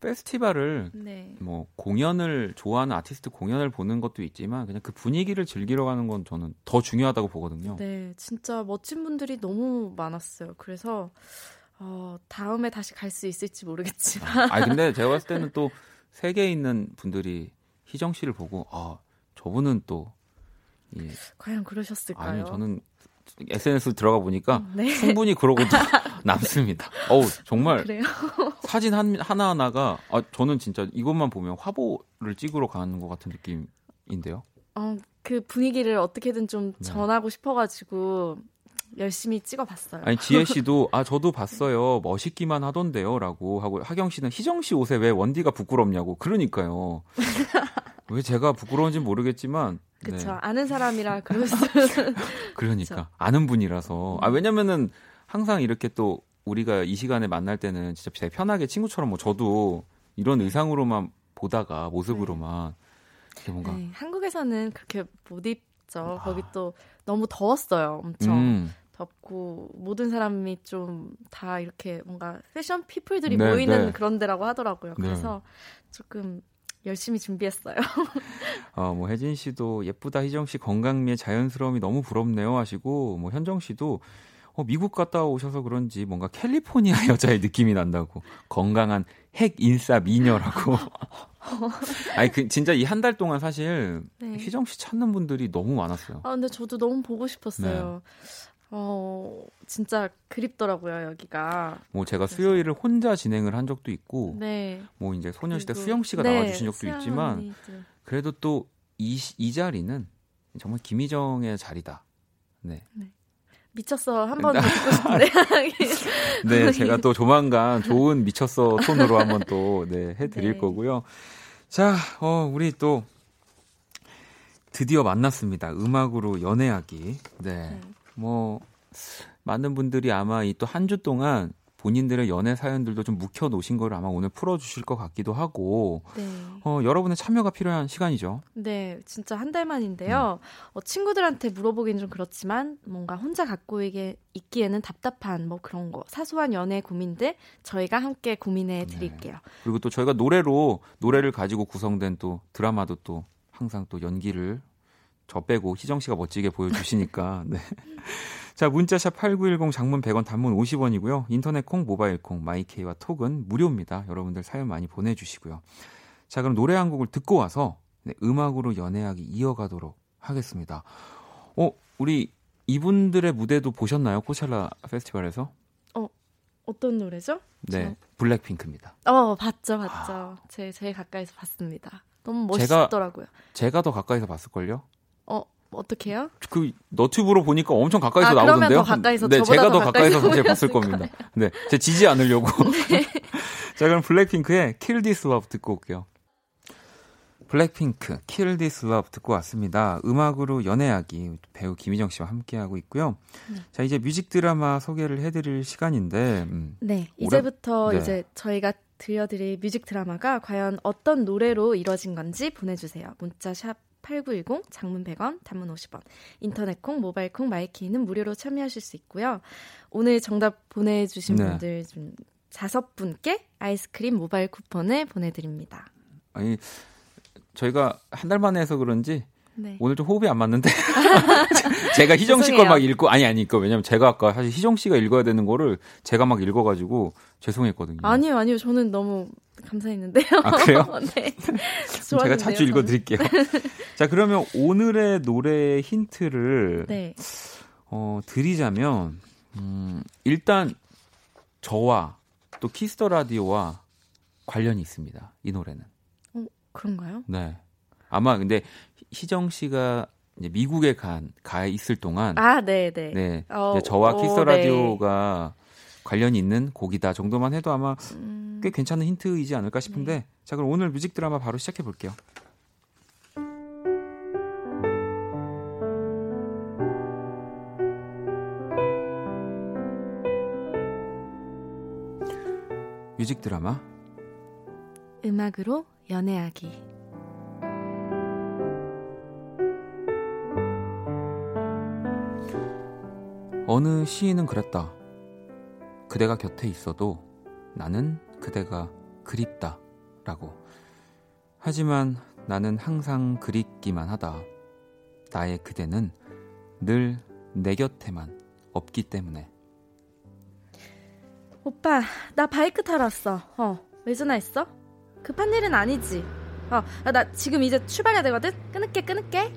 페스티벌을 네. 뭐 공연을 좋아하는 아티스트 공연을 보는 것도 있지만 그냥 그 분위기를 즐기러 가는 건 저는 더 중요하다고 보거든요. 네, 진짜 멋진 분들이 너무 많았어요. 그래서 어, 다음에 다시 갈 수 있을지 모르겠지만. 아, 근데 제가 봤을 때는 또 세계에 있는 분들이 희정 씨를 보고 아, 저분은 또 예. 과연 그러셨을까요? 아니 저는 SNS 들어가 보니까 네. 충분히 그러고 남습니다. 어우 정말 그래요? 사진 한 하나 하나가 아 저는 진짜 이것만 보면 화보를 찍으러 가는 것 같은 느낌인데요. 어 그 분위기를 어떻게든 좀 네. 전하고 싶어가지고 열심히 찍어봤어요. 아니 지혜 씨도 아 저도 봤어요 멋있기만 하던데요라고 하고 하경 씨는 희정 씨 옷에 왜 원디가 부끄럽냐고 그러니까요. 왜 제가 부끄러운지 모르겠지만 그렇죠. 네. 아는 사람이라 그럴 수. 그러니까 그쵸. 아는 분이라서. 아 왜냐면은 항상 이렇게 또 우리가 이 시간에 만날 때는 진짜 되게 편하게 친구처럼 뭐 저도 이런 의상으로만 보다가 모습으로만 네. 뭔가 네, 한국에서는 그렇게 못 입죠. 아. 거기 또 너무 더웠어요. 엄청. 음. 덥고 모든 사람이 좀 다 이렇게 뭔가 패션 피플들이 네, 모이는 네. 그런 데라고 하더라고요. 네. 그래서 조금 열심히 준비했어요. 어, 뭐 혜진 씨도 예쁘다 희정 씨 건강미의 자연스러움이 너무 부럽네요 하시고 뭐 현정 씨도 어, 미국 갔다 오셔서 그런지 뭔가 캘리포니아 여자의 느낌이 난다고 건강한 핵 인싸 미녀라고. 아니 그 진짜 이 한 달 동안 사실 네. 희정 씨 찾는 분들이 너무 많았어요. 아 근데 저도 너무 보고 싶었어요. 네. 어, 진짜 그립더라고요, 여기가. 뭐 제가 수요일을 혼자 진행을 한 적도 있고, 네. 뭐 이제 소녀시대 수영 씨가 네, 나와주신 적도 있지만, 언니들. 그래도 또 이 이 자리는 정말 김희정의 자리다. 네. 네. 미쳤어 한 번 더 듣고 싶은데. 네, 제가 또 조만간 좋은 미쳤어 톤으로 한번 또 네, 해드릴 네. 거고요. 자, 어, 우리 또 드디어 만났습니다. 음악으로 연애하기. 네. 네. 뭐 많은 분들이 아마 이 또 한 주 동안 본인들의 연애 사연들도 좀 묵혀 놓으신 걸 아마 오늘 풀어 주실 것 같기도 하고 네. 어, 여러분의 참여가 필요한 시간이죠. 네, 진짜 한 달 만인데요. 음. 어, 친구들한테 물어보긴 좀 그렇지만 뭔가 혼자 갖고 있기에는 답답한 뭐 그런 거 사소한 연애 고민들 저희가 함께 고민해 네. 드릴게요. 네. 그리고 또 저희가 노래로 노래를 가지고 구성된 또 드라마도 또 항상 또 연기를 저 빼고 희정 씨가 멋지게 보여주시니까 네. 자, 문자샵 8910 장문 100원 단문 50원이고요. 인터넷 콩, 모바일 콩, 마이케이와 톡은 무료입니다. 여러분들 사연 많이 보내주시고요. 자, 그럼 노래 한 곡을 듣고 와서 네, 음악으로 연애하기 이어가도록 하겠습니다. 어, 우리 이분들의 무대도 보셨나요? 코첼라 페스티벌에서? 어, 어떤 노래죠? 네, 저... 블랙핑크입니다. 어, 봤죠, 봤죠. 아... 제, 제일 가까이서 봤습니다. 너무 멋있더라고요. 제가, 제가 더 가까이서 봤을걸요? 어, 어떻게요? 그 너튜브로 보니까 엄청 가까이서 아, 나오던데요. 더 가까이서 네, 제가 더 가까이서 사실 봤을 겁니다. 네, 제 지지 않으려고. 네. 자, 그럼 블랙핑크의 Kill This Love 듣고 올게요. 블랙핑크 Kill This Love 듣고 왔습니다. 음악으로 연애하기 배우 김희정 씨와 함께하고 있고요. 네. 자, 이제 뮤직 드라마 소개를 해드릴 시간인데. 음, 네, 이제부터 네. 이제 저희가 들려드릴 뮤직 드라마가 과연 어떤 노래로 이뤄진 건지 보내주세요. 문자 샵 8910 장문 100원, 단문 50원. 인터넷 콩, 모바일 콩, 마이K는 무료로 참여하실 수 있고요. 오늘 정답 보내 주신 네. 분들 좀 다섯 분께 아이스크림 모바일 쿠폰을 보내 드립니다. 아니 저희가 한 달 만에 해서 그런지 네. 오늘 좀 호흡이 안 맞는데 제가 희정 씨 걸 막 읽고 아니 아니 그 왜냐면 제가 아까 사실 희정 씨가 읽어야 되는 거를 제가 막 읽어가지고 죄송했거든요. 아니요 아니요 저는 너무 감사했는데요. 아 그래요? 네. 제가 자주 읽어드릴게요. 자 그러면 오늘의 노래 힌트를 네. 어, 드리자면 음, 일단 저와 또 키스 더 라디오와 관련이 있습니다. 이 노래는. 어 그런가요? 네. 아마 근데 희정 씨가 이제 미국에 간, 가 있을 동안. 아, 네, 네. 네. 어, 저와 어, 키스 라디오가 네. 관련이 있는 곡이다 정도만 해도 아마 음... 꽤 괜찮은 힌트이지 않을까 싶은데. 네. 자, 그럼 오늘 뮤직 드라마 바로 시작해 볼게요. 뮤직 드라마 음악으로 연애하기 어느 시인은 그랬다. 그대가 곁에 있어도 나는 그대가 그립다. 라고. 하지만 나는 항상 그립기만 하다. 나의 그대는 늘 내 곁에만 없기 때문에. 오빠, 나 바이크 타러 왔어. 어, 왜 전화했어? 급한 일은 아니지. 어, 나 지금 이제 출발해야 되거든? 끊을게, 끊을게.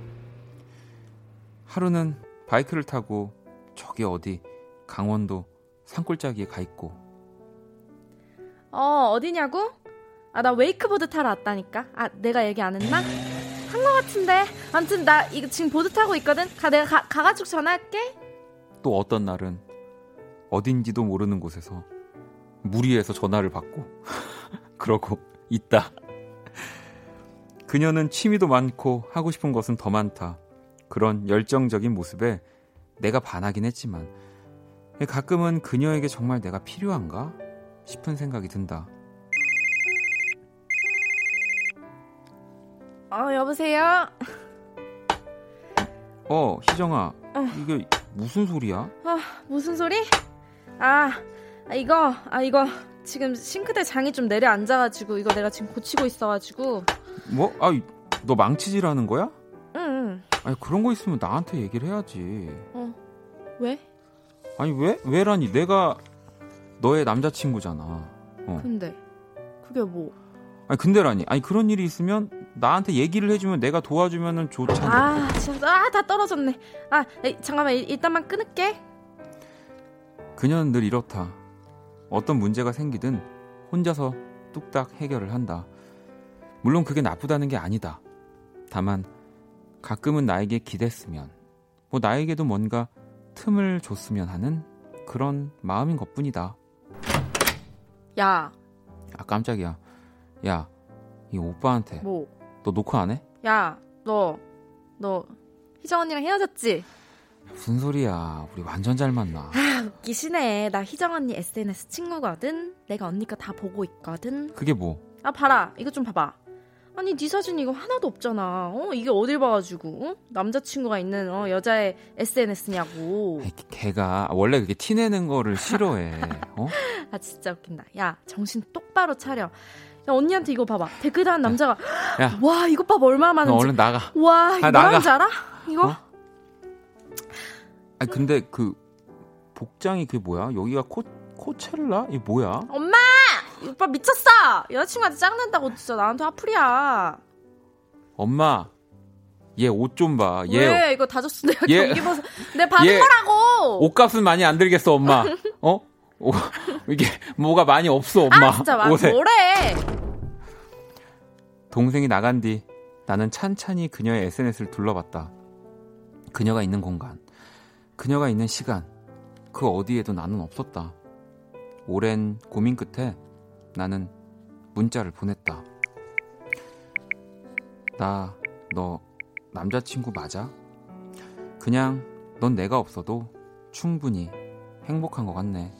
하루는 바이크를 타고 저기 어디 강원도 산골짜기에 가 있고. 어, 어디냐고? 아, 나 웨이크보드 타러 왔다니까. 아, 내가 얘기 안 했나? 한 거 같은데. 아무튼 나 이거 지금 보드 타고 있거든. 가 내가 가, 가가지고 전화할게. 또 어떤 날은 어딘지도 모르는 곳에서 무리해서 전화를 받고 그러고 있다. 그녀는 취미도 많고 하고 싶은 것은 더 많다. 그런 열정적인 모습에 내가 반하긴 했지만 가끔은 그녀에게 정말 내가 필요한가 싶은 생각이 든다. 어, 여보세요? 어, 희정아. 어. 이게 무슨 소리야? 어, 무슨 소리? 아, 아, 이거, 아, 이거. 지금 싱크대 장이 좀 내려앉아가지고, 이거 내가 지금 고치고 있어가지고. 뭐? 아, 너 망치질하는 거야? 아니 그런 거 있으면 나한테 얘기를 해야지. 어. 왜? 아니 왜? 왜라니? 내가 너의 남자친구잖아. 어. 근데 그게 뭐? 아니 근데라니. 아니 그런 일이 있으면 나한테 얘기를 해주면 내가 도와주면은 좋잖아. 아 진짜 아다 떨어졌네. 아 잠깐만 일단만 끊을게. 그녀는 늘 이렇다. 어떤 문제가 생기든 혼자서 뚝딱 해결을 한다. 물론 그게 나쁘다는 게 아니다. 다만 가끔은 나에게 기댔으면, 뭐 나에게도 뭔가 틈을 줬으면 하는 그런 마음인 것 뿐이다. 야. 아 깜짝이야. 야, 이 오빠한테. 뭐? 너 녹화 안 해? 야, 너, 너 희정 언니랑 헤어졌지? 무슨 소리야. 우리 완전 잘 만나. 아, 웃기시네. 나 희정 언니 SNS 친구거든. 내가 언니 거 다 보고 있거든. 그게 뭐? 아, 봐라. 이거 좀 봐봐. 아니, 네 사진 이거 하나도 없잖아. 어? 이게 어딜 봐가지고, 어? 남자친구가 있는, 어, 여자의 SNS냐고. 걔가 원래 그게 티내는 거를 싫어해. 어? 아, 진짜 웃긴다. 야, 정신 똑바로 차려. 야, 언니한테 이거 봐봐. 댓글 다는 남자가, 야, 와, 이거 봐봐, 얼마나 많은지. 얼른 나가. 와, 이거 아, 뭐하는지 알아? 이거? 어? 아 근데 그 복장이 그게 뭐야? 여기가 코 코첼라? 이 뭐야? 엄마! 오빠 미쳤어! 여자친구한테 짱난다고 진짜 나한테 화풀이야. 엄마, 얘 옷 좀 봐. 얘 왜? 이거 다 줬어. 내가 얘, 경기 벗어. 내 받은 거라고! 옷값은 많이 안 들겠어, 엄마. 어? 오, 이게 뭐가 많이 없어, 엄마. 아, 진짜 옷에. 뭐래? 동생이 나간 뒤 나는 찬찬히 그녀의 SNS를 둘러봤다. 그녀가 있는 공간, 그녀가 있는 시간, 그 어디에도 나는 없었다. 오랜 고민 끝에 나는 문자를 보냈다. 나, 너, 남자친구 맞아? 그냥 넌 내가 없어도 충분히 행복한 것 같네.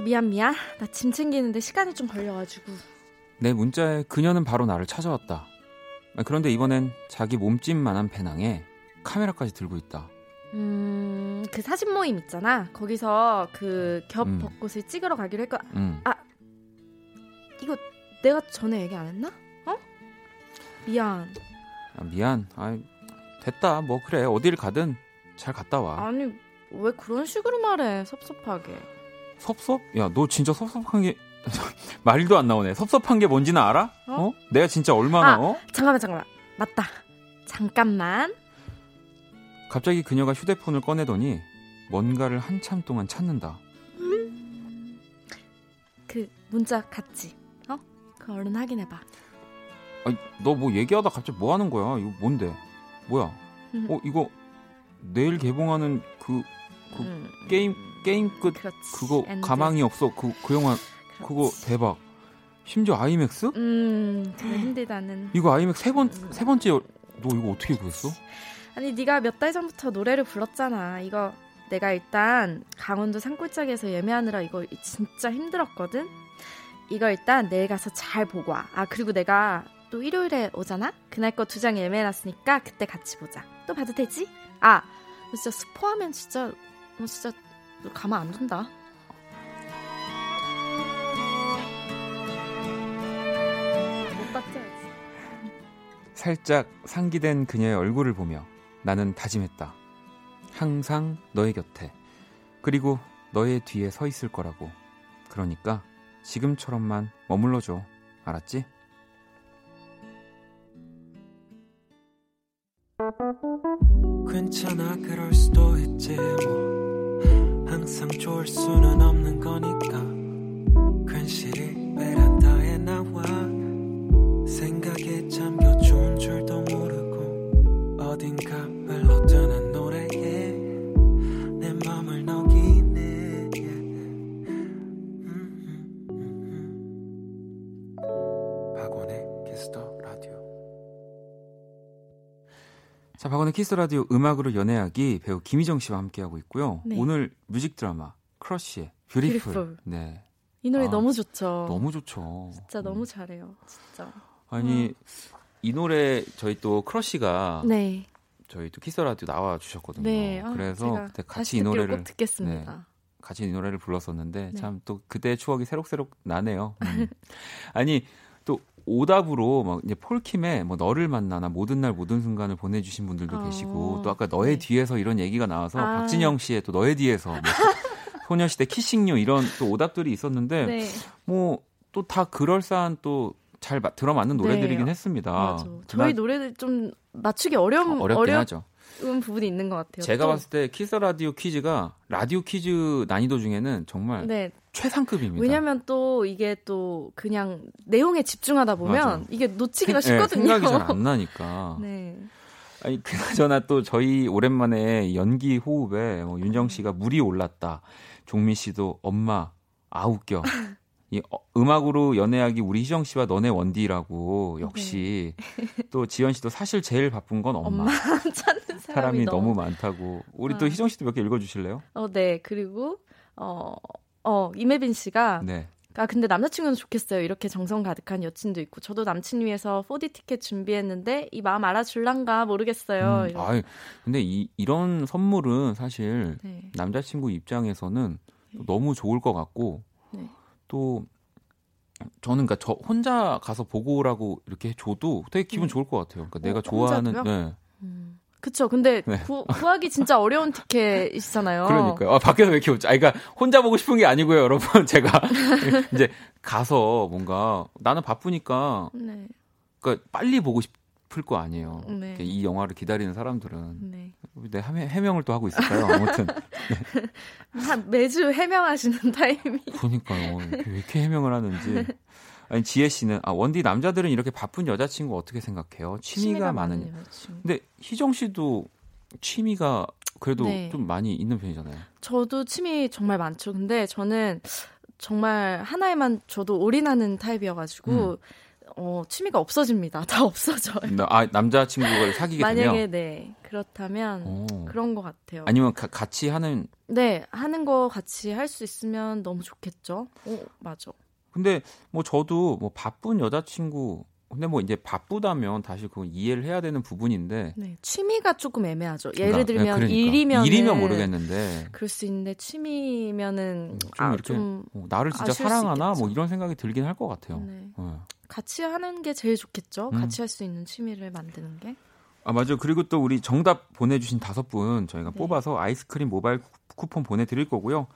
미안 미안. 나 짐 챙기는데 시간이 좀 걸려가지고. 내 문자에 그녀는 바로 나를 찾아왔다. 아, 그런데 이번엔 자기 몸집만한 배낭에 카메라까지 들고 있다. 음, 그 사진 모임 있잖아. 거기서 그겹 음. 벚꽃을 찍으러 가기로 했거. 음. 아, 이거 내가 전에 얘기 안 했나? 어? 미안. 아, 미안. 아, 됐다. 뭐 그래. 어딜 가든 잘 갔다 와. 아니 왜 그런 식으로 말해? 섭섭하게. 섭섭? 야, 너 진짜 섭섭한 게 말도 안 나오네. 섭섭한 게 뭔지는 알아? 어? 어? 내가 진짜 얼마나 아, 어? 잠깐만 잠깐만. 맞다. 잠깐만. 갑자기 그녀가 휴대폰을 꺼내더니 뭔가를 한참 동안 찾는다. 그 문자 갔지? 어? 그 얼른 확인해 봐. 아니, 너 뭐 얘기하다 갑자기 뭐 하는 거야? 이거 뭔데? 뭐야? 어, 이거 내일 개봉하는 그, 그 음. 게임 게임 끝 그렇지. 그거 end. 가망이 없어 그 그 영화 그렇지. 그거 대박. 심지어 아이맥스? 음, 힘들다는. 이거 아이맥스 세 번 세 번째 너 이거 어떻게 구했어? 아니 네가 몇 달 전부터 노래를 불렀잖아. 이거 내가 일단 강원도 산골짜기에서 예매하느라 이거 진짜 힘들었거든. 이거 일단 내일 가서 잘 보고 와. 아 그리고 내가 또 일요일에 오잖아. 그날 거 두 장 예매해놨으니까 그때 같이 보자. 또 봐도 되지? 아 진짜 스포하면 진짜 너 진짜 가만 안 둔다. 못 닥쳐야지. 살짝 상기된 그녀의 얼굴을 보며 나는 다짐했다. 항상 너의 곁에 그리고 너의 뒤에 서 있을 거라고. 그러니까 지금처럼만 머물러 줘. 알았지? 괜찮아 그럴 수도 있지 뭐 항상 좋을 수는 없는 거니까 괜시리 베란다에 나와 생각에 잠겨 자, 박원의 키스 라디오 음악으로 연애하기 배우 김희정 씨와 함께하고 있고요. 네. 오늘 뮤직 드라마 크러쉬의 Beautiful. Beautiful. 네. 이 노래 아, 너무 좋죠. 너무 좋죠. 진짜 너무 잘해요. 진짜. 아니 음. 이 노래 저희 또 크러쉬가 네. 저희 또 키스 라디오 나와 주셨거든요. 네. 아, 그래서 그때 같이 이 노래를 듣겠습니다. 네, 같이 이 노래를 불렀었는데 네. 참또 그때 추억이 새록새록 나네요. 음. 아니 또 오답으로 막 이제 폴킴의 뭐 너를 만나나 모든 날 모든 순간을 보내주신 분들도 어. 계시고 또 아까 너의 네. 뒤에서 이런 얘기가 나와서 아. 박진영 씨의 또 너의 뒤에서 뭐 소녀시대 Kissing You 이런 또 오답들이 있었는데 네. 뭐또 다 그럴싸한 또 잘 들어맞는 노래들이긴 네. 했습니다. 맞아. 저희 노래들 좀 맞추기 어려운 어렵긴 하죠. 부분이 있는 것 같아요. 제가 또. 봤을 때 키스 라디오 퀴즈가 라디오 퀴즈 난이도 중에는 정말 네. 최상급입니다. 왜냐면 또 이게 또 그냥 내용에 집중하다 보면 맞아. 이게 놓치기가 생, 쉽거든요. 네, 생각이 잘 안 나니까. 네. 아니 그나저나 또 저희 오랜만에 연기 호흡에 뭐 윤정 씨가 물이 올랐다. 종민 씨도 엄마 아웃겨. 이 어, 음악으로 연애하기 우리 희정 씨와 너네 원디라고 역시 네. 또 지연 씨도 사실 제일 바쁜 건 엄마. 엄마 찾는 사람이, 사람이 너무... 너무 많다고. 우리 아. 또 희정 씨도 몇 개 읽어주실래요? 어, 네. 그리고 어, 어 이매빈 씨가 네. 아 근데 남자친구는 좋겠어요. 이렇게 정성 가득한 여친도 있고 저도 남친 위해서 4D 티켓 준비했는데 이 마음 알아줄란가 모르겠어요. 음, 아 근데 이 이런 선물은 사실 네. 남자친구 입장에서는 네. 너무 좋을 것 같고 네. 또 저는 그러니까 저 혼자 가서 보고 오라고 이렇게 줘도 되게 기분 네. 좋을 것 같아요. 그러니까 어, 내가 좋아하는 혼자도요? 네. 음. 그쵸. 근데 네. 구, 구하기 진짜 어려운 티켓이잖아요. 그러니까요. 아, 밖에서 왜 이렇게 웃지? 아, 그러니까 혼자 보고 싶은 게 아니고요, 여러분. 제가 이제 가서 뭔가 나는 바쁘니까 네. 그러니까 빨리 보고 싶 을 거 아니에요. 네. 이 영화를 기다리는 사람들은. 네. 내 해명, 을 또 하고 있을까요? 아무튼. 네. 매주 해명하시는 타이밍. 그러니까요. 왜 이렇게 해명을 하는지. 아니 지혜 씨는 아 원디 남자들은 이렇게 바쁜 여자친구 어떻게 생각해요? 취미가, 취미가 많은. 근데 희정 씨도 취미가 그래도 네. 좀 많이 있는 편이잖아요. 저도 취미 정말 많죠. 근데 저는 정말 하나에만 저도 올인하는 타입이어가지고 음. 어, 취미가 없어집니다. 다 없어져요. 아 남자친구를 사귀게 만약에, 되면 만약에 네 그렇다면 오. 그런 것 같아요. 아니면 가, 같이 하는 네 하는 거 같이 할 수 있으면 너무 좋겠죠. 오 맞아. 근데 뭐 저도 뭐 바쁜 여자친구 근데 뭐 이제 바쁘다면 다시 그건 이해를 해야 되는 부분인데 네, 취미가 조금 애매하죠. 예를 그러니까, 들면 그러니까. 일이면 일이면 모르겠는데 그럴 수 있는데 취미면은 좀 아, 이렇게 좀 어, 나를 진짜 사랑하나 뭐 이런 생각이 들긴 할 것 같아요. 네. 네. 같이 하는 게 제일 좋겠죠. 음. 같이 할 수 있는 취미를 만드는 게. 아 맞아요. 그리고 또 우리 정답 보내주신 다섯 분 저희가 네. 뽑아서 아이스크림 모바일 쿠폰 보내드릴 거고요.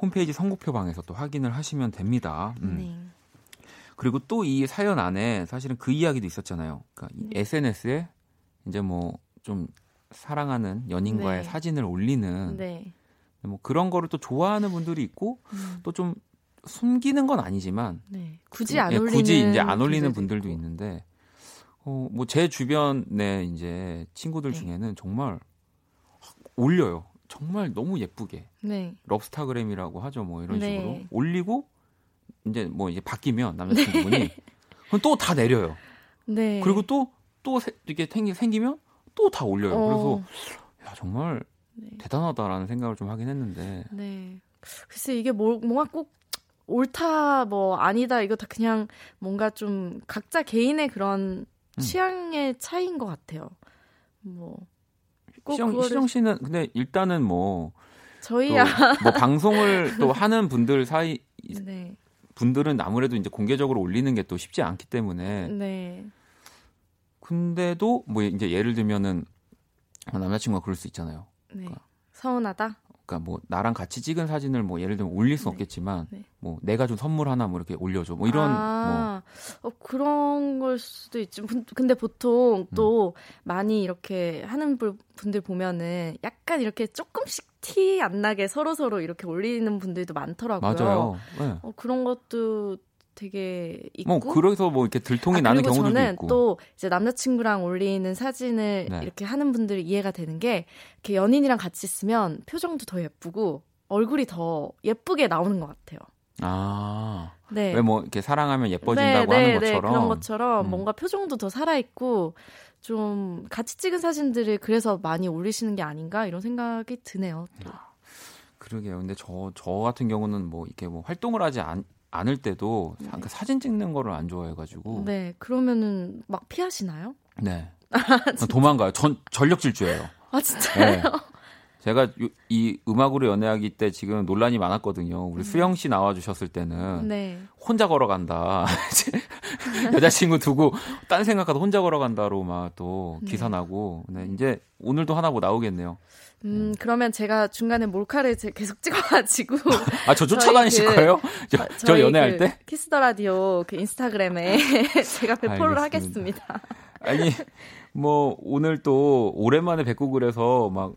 홈페이지 선곡표 방에서 또 확인을 하시면 됩니다. 음. 네. 그리고 또 이 사연 안에 사실은 그 이야기도 있었잖아요. 그러니까 네. SNS에 이제 뭐 좀 사랑하는 연인과의 네. 사진을 올리는 네. 뭐 그런 거를 또 좋아하는 분들이 있고 음. 또좀 숨기는 건 아니지만 네. 굳이 안 예, 올리는 굳이 이제 안 올리는 분들도 있고. 있는데 어 뭐 제 주변에 이제 친구들 네. 중에는 정말 올려요. 정말 너무 예쁘게 네. 럽스타그램이라고 하죠. 뭐 이런 네. 식으로 올리고 이제 뭐 이제 바뀌면 남자친구분이 네. 그럼 또 다 내려요. 네. 그리고 또또 이렇게 생기, 생기면 또 다 올려요. 어. 그래서 야 정말 네. 대단하다라는 생각을 좀 하긴 했는데. 네. 글쎄 이게 뭐, 뭔가 꼭 옳다 뭐 아니다 이거 다 그냥 뭔가 좀 각자 개인의 그런 음. 취향의 차이인 것 같아요. 뭐 시정, 그거를... 시정 씨는 근데 일단은 뭐 저희야 뭐 방송을 또 하는 분들 사이 네. 분들은 아무래도 이제 공개적으로 올리는 게 또 쉽지 않기 때문에 네. 근데도 뭐 이제 예를 들면은 남자친구가 그럴 수 있잖아요. 네. 그러니까 서운하다. 그러니까 뭐 나랑 같이 찍은 사진을 뭐 예를 들면 올릴 수 네. 없겠지만 네. 뭐 내가 준 선물 하나 뭐 이렇게 올려줘 뭐 이런 아, 뭐 어, 그런 걸 수도 있지 근데 보통 음. 또 음. 많이 이렇게 하는 분들 보면은 약간 이렇게 조금씩 티 안 나게 서로 서로 이렇게 올리는 분들도 많더라고요. 맞아요. 네. 어, 그런 것도 되게 있고 뭐 그래서 뭐 이렇게 들통이 아, 나는 경우도 저는 있고 또 이제 남자친구랑 올리는 사진을 네. 이렇게 하는 분들이 이해가 되는 게 이렇게 연인이랑 같이 있으면 표정도 더 예쁘고 얼굴이 더 예쁘게 나오는 것 같아요. 아, 네. 왜 뭐 이렇게 사랑하면 예뻐진다고 네, 하는 네, 네. 것처럼 그런 것처럼 음. 뭔가 표정도 더 살아 있고 좀 같이 찍은 사진들을 그래서 많이 올리시는 게 아닌가 이런 생각이 드네요. 또. 그러게요. 근데 저, 저 같은 경우는 뭐 이렇게 뭐 활동을 하지 않, 않을 때도 네. 그러니까 사진 찍는 거를 안 좋아해가지고. 네, 그러면은 막 피하시나요? 네. 아, 도망가요. 전 전력 질주예요. 아 진짜요? 네. 제가 이 음악으로 연애하기 때 지금 논란이 많았거든요. 우리 음. 수영 씨 나와주셨을 때는 네. 혼자 걸어간다. 여자친구 두고 딴 생각하다 혼자 걸어간다로 막 또 기사 네. 나고 네, 이제 오늘도 하나 뭐 나오겠네요. 음, 네. 그러면 제가 중간에 몰카를 계속 찍어가지고. 아, 저 쫓아다니실 그, 거예요? 저, 어, 저 연애할 그 때? 키스 더 라디오 그 인스타그램에 제가 배포를 하겠습니다. 아니, 뭐, 오늘 또 오랜만에 뵙고 그래서 막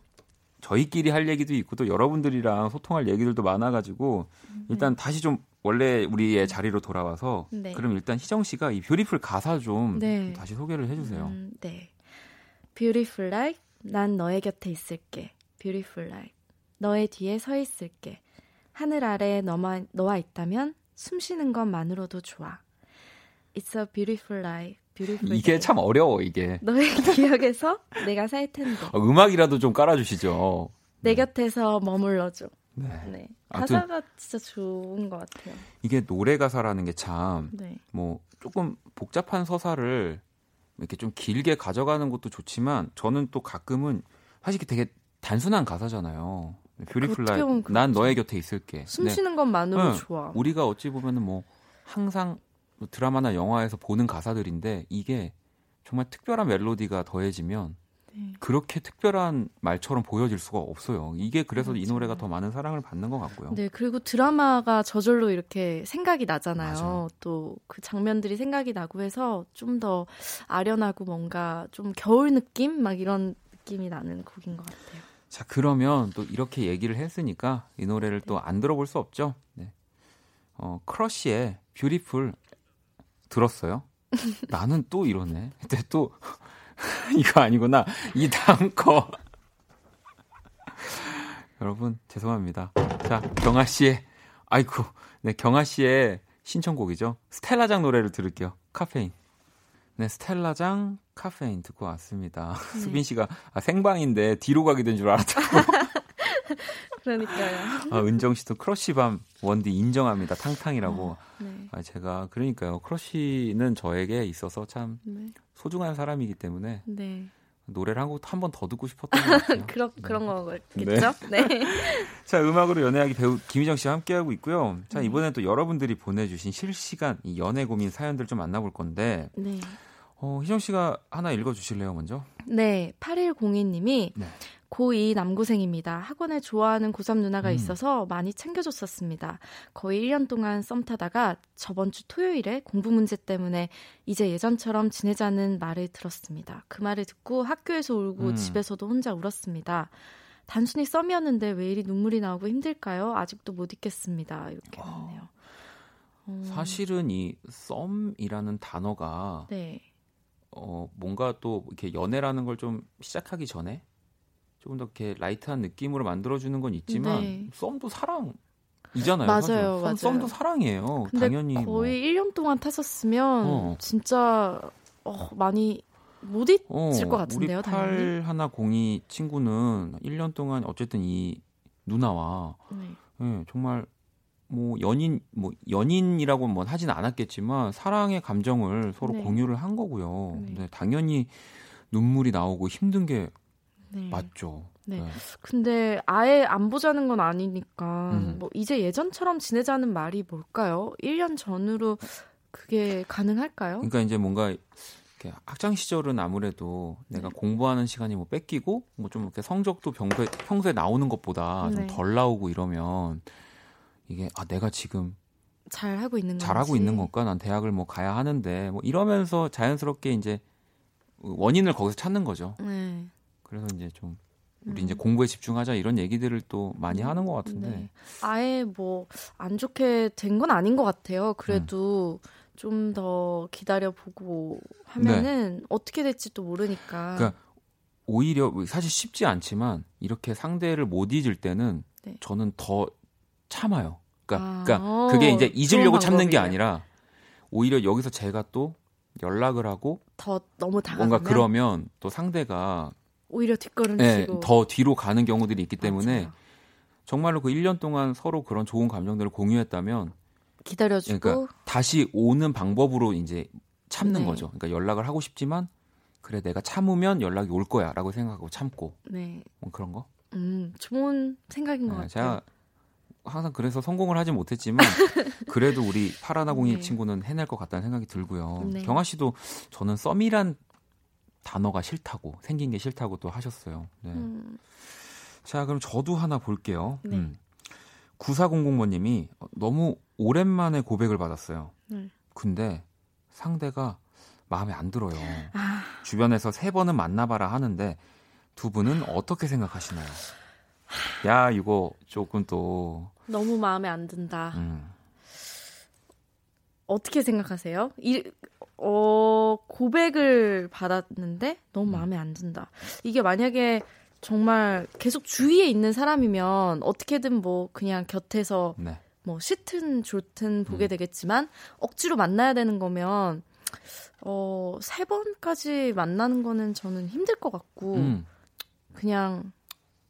저희끼리 할 얘기도 있고 또 여러분들이랑 소통할 얘기들도 많아가지고 일단 네. 다시 좀 원래 우리의 자리로 돌아와서 네. 그럼 일단 희정 씨가 이 뷰티풀 가사 좀 네. 다시 소개를 해주세요. 음, 네. Beautiful life, 난 너의 곁에 있을게. Beautiful life, 너의 뒤에 서 있을게. 하늘 아래 너만 너와 있다면 숨 쉬는 것만으로도 좋아. It's a beautiful life. Beautiful 이게 day. 참 어려워 이게. 너의 기억에서 내가 살 텐데. 어, 음악이라도 좀 깔아주시죠. 내 네. 곁에서 머물러줘. 네. 네. 가사가 진짜 좋은 것 같아요. 이게 노래 가사라는 게 참뭐 네. 조금 복잡한 서사를 이렇게 좀 길게 가져가는 것도 좋지만 저는 또 가끔은 사실 되게 단순한 가사잖아요. 뷰티풀 라이 난 너의 곁에 있을게. 숨 쉬는 것만으로 네. 좋아. 우리가 어찌 보면은 뭐 항상 뭐 드라마나 영화에서 보는 가사들인데 이게 정말 특별한 멜로디가 더해지면 네. 그렇게 특별한 말처럼 보여질 수가 없어요. 이게 그래서 맞아요. 이 노래가 더 많은 사랑을 받는 것 같고요. 네, 그리고 드라마가 저절로 이렇게 생각이 나잖아요. 또 그 장면들이 생각이 나고 해서 좀 더 아련하고 뭔가 좀 겨울 느낌 막 이런 느낌이 나는 곡인 것 같아요. 자, 그러면 또 이렇게 얘기를 했으니까 이 노래를 네. 또안 들어볼 수 없죠. 네. 어, 크러쉬의 Beautiful 들었어요? 나는 또 이러네. 근데 또 이거 아니구나. 이 다음 거. 여러분 죄송합니다. 자 경아 씨의 아이고 네 경아 씨의 신청곡이죠. 스텔라장 노래를 들을게요. 카페인. 네 스텔라장 카페인 듣고 왔습니다. 네. 수빈 씨가 아, 생방인데 뒤로 가게 된 줄 알았다고. 그러니까요. 아, 은정 씨도 크러쉬밤 원디 인정합니다. 탕탕이라고. 어, 네. 아, 제가 그러니까요. 크러쉬는 저에게 있어서 참 네. 소중한 사람이기 때문에 네. 노래를 한 곡 한 번 더 듣고 싶었던 것 같아요. 그런 네. 그런 거겠죠? 네. 네. 자, 음악으로 연애하기 배우 김희정 씨와 함께하고 있고요. 자, 음. 이번에 또 여러분들이 보내주신 실시간 이 연애 고민 사연들 좀 만나볼 건데. 네. 어, 희정 씨가 하나 읽어 주실래요, 먼저? 네, 8102님이 네. 고2 남고생입니다. 학원에 좋아하는 고3 누나가 음. 있어서 많이 챙겨줬었습니다. 거의 1년 동안 썸 타다가 저번 주 토요일에 공부 문제 때문에 이제 예전처럼 지내자는 말을 들었습니다. 그 말을 듣고 학교에서 울고 음. 집에서도 혼자 울었습니다. 단순히 썸이었는데 왜 이리 눈물이 나오고 힘들까요? 아직도 못 잊겠습니다. 이렇게 했네요. 어... 사실은 이 썸이라는 단어가 네. 어, 뭔가 또 이렇게 연애라는 걸 좀 시작하기 전에 조금 더 이렇게 light한 느낌으로 만들어주는 건 있지만 네. 썸도 사랑 이잖아요. 맞아요, 맞아요. 썸도 사랑이에요. 당연히 거의 뭐. 1년 동안 탔었으면 어. 진짜 어, 많이 못 잊을 어, 것 같은데요. 우리 8 하나 02 친구는 1년 동안 어쨌든 이 누나와 네. 네, 정말 뭐 연인 뭐 연인이라고 뭐 하진 않았겠지만 사랑의 감정을 서로 네. 공유를 한 거고요. 네. 네, 당연히 눈물이 나오고 힘든 게 네. 맞죠. 네. 네. 근데 아예 안 보자는 건 아니니까 음. 뭐 이제 예전처럼 지내자는 말이 뭘까요? 1년 전으로 그게 가능할까요? 그러니까 이제 뭔가 학창 시절은 아무래도 내가 네. 공부하는 시간이 뭐 뺏기고 뭐 좀 이렇게 성적도 평소에, 평소에 나오는 것보다 네. 좀덜 나오고 이러면 이게 아 내가 지금 잘 하고 있는 잘 하고 있는 걸까? 난 대학을 뭐 가야 하는데 뭐 이러면서 자연스럽게 이제 원인을 거기서 찾는 거죠. 네. 그래서 이제 좀 우리 음. 이제 공부에 집중하자 이런 얘기들을 또 많이 하는 것 같은데 네. 아예 뭐 안 좋게 된 건 아닌 것 같아요. 그래도 음. 좀더 기다려 보고 하면은 네. 어떻게 될지 또 모르니까. 그러니까 오히려 사실 쉽지 않지만 이렇게 상대를 못 잊을 때는 네. 저는 더 참아요. 그러니까, 아, 그러니까 그게 이제 잊으려고 참는 게 아니라 오히려 여기서 제가 또 연락을 하고 더 너무 다가가면 뭔가 그러면 또 상대가 오히려 뒷걸음 네, 치고 더 뒤로 가는 경우들이 있기 때문에 맞아요. 정말로 그 1년 동안 서로 그런 좋은 감정들을 공유했다면 기다려주고 그러니까 다시 오는 방법으로 이제 참는 네. 거죠. 그러니까 연락을 하고 싶지만 그래 내가 참으면 연락이 올 거야라고 생각하고 참고 네. 뭐 그런 거. 음 좋은 생각인 것 네, 같아요. 제가 항상 그래서 성공을 하지 못했지만 그래도 우리 파라나공이 네. 친구는 해낼 것 같다는 생각이 들고요. 네. 경아 씨도 저는 썸이란 단어가 싫다고 생긴 게 싫다고 또 하셨어요. 네. 음. 자, 그럼 저도 하나 볼게요. 네. 음. 9400번님이 너무 오랜만에 고백을 받았어요. 네. 근데 상대가 마음에 안 들어요. 아. 주변에서 세 번은 만나봐라 하는데 두 분은 어떻게 생각하시나요? 야, 이거 조금 또. 너무 마음에 안 든다. 음. 어떻게 생각하세요? 이, 어, 고백을 받았는데 너무 음. 마음에 안 든다. 이게 만약에 정말 계속 주위에 있는 사람이면 어떻게든 뭐 그냥 곁에서 네. 뭐 싫든 좋든 보게 음. 되겠지만 억지로 만나야 되는 거면 어, 세 번까지 만나는 거는 저는 힘들 것 같고 음. 그냥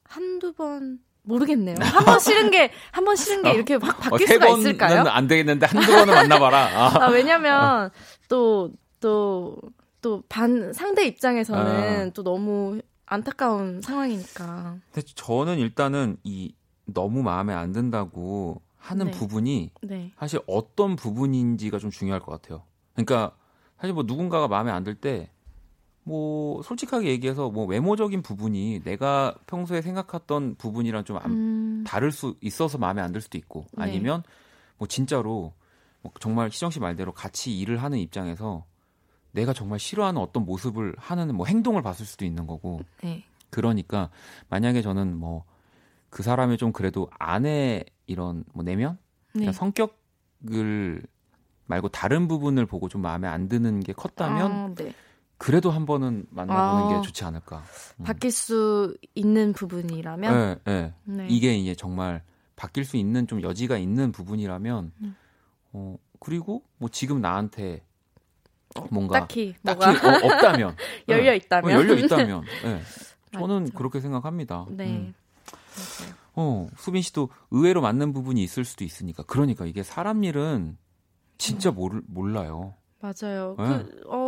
한두 번 모르겠네요. 한 번 싫은 게, 한 번 싫은 게 이렇게 바, 바뀔 어, 수가 있을까요? 안 되겠는데 한두 번은 만나봐라. 아. 아, 왜냐면 또, 또, 또 반, 상대 입장에서는 아. 또 너무 안타까운 상황이니까. 근데 저는 일단은 이 너무 마음에 안 든다고 하는 네. 부분이 네. 사실 어떤 부분인지가 좀 중요할 것 같아요. 그러니까 사실 뭐 누군가가 마음에 안 들 때 뭐 솔직하게 얘기해서 뭐 외모적인 부분이 내가 평소에 생각했던 부분이랑 좀 음... 다를 수 있어서 마음에 안 들 수도 있고 네. 아니면 뭐 진짜로 뭐 정말 희정 씨 말대로 같이 일을 하는 입장에서 내가 정말 싫어하는 어떤 모습을 하는 뭐 행동을 봤을 수도 있는 거고. 네. 그러니까 만약에 저는 뭐 그 사람이 좀 그래도 아내 이런 뭐 내면 네. 성격을 말고 다른 부분을 보고 좀 마음에 안 드는 게 컸다면 아, 네. 그래도 한 번은 만나보는 아, 게 좋지 않을까. 음. 바뀔 수 있는 부분이라면. 네, 네. 네. 이게 이제 정말 바뀔 수 있는 좀 여지가 있는 부분이라면. 음. 어 그리고 뭐 지금 나한테 뭔가 딱히, 딱히 어, 없다면 열려 있다면 어, 열려 있다면 네. 저는 맞죠. 그렇게 생각합니다. 네. 음. 어 수빈 씨도 의외로 맞는 부분이 있을 수도 있으니까 그러니까 이게 사람 일은 진짜 모르, 몰라요. 맞아요. 네. 그, 어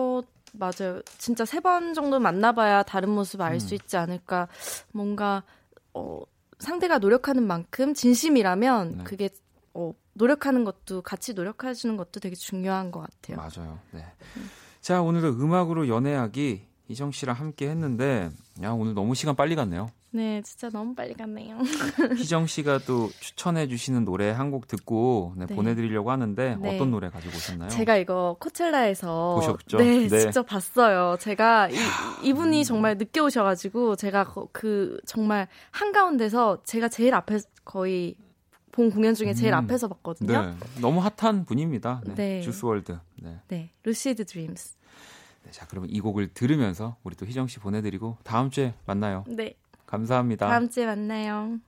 맞아요. 진짜 세 번 정도 만나봐야 다른 모습 알수 음. 있지 않을까. 뭔가 어 상대가 노력하는 만큼 진심이라면 네. 그게 어, 노력하는 것도 같이 노력하시는 것도 되게 중요한 것 같아요. 맞아요. 네. 음. 자 오늘도 음악으로 연애하기 이정 씨랑 함께 했는데 야 오늘 너무 시간 빨리 갔네요. 네, 진짜 너무 빨리 갔네요. 희정 씨가 또 추천해 주시는 노래 한 곡 듣고 네, 네. 보내드리려고 하는데 네. 어떤 노래 가지고 오셨나요? 제가 이거 코첼라에서 보셨죠? 네, 네. 직접 봤어요. 제가 이, 이분이 정말 늦게 오셔가지고 제가 그 정말 한 가운데서 제가 제일 앞에 거의 본 공연 중에 제일 음. 앞에서 봤거든요. 네. 너무 핫한 분입니다. 네. 네. 주스월드. 네. 네. 루시드 드림스. 네, 자, 그러면 이 곡을 들으면서 우리 또 희정 씨 보내드리고 다음 주에 만나요. 네. 감사합니다. 다음 주에 만나요.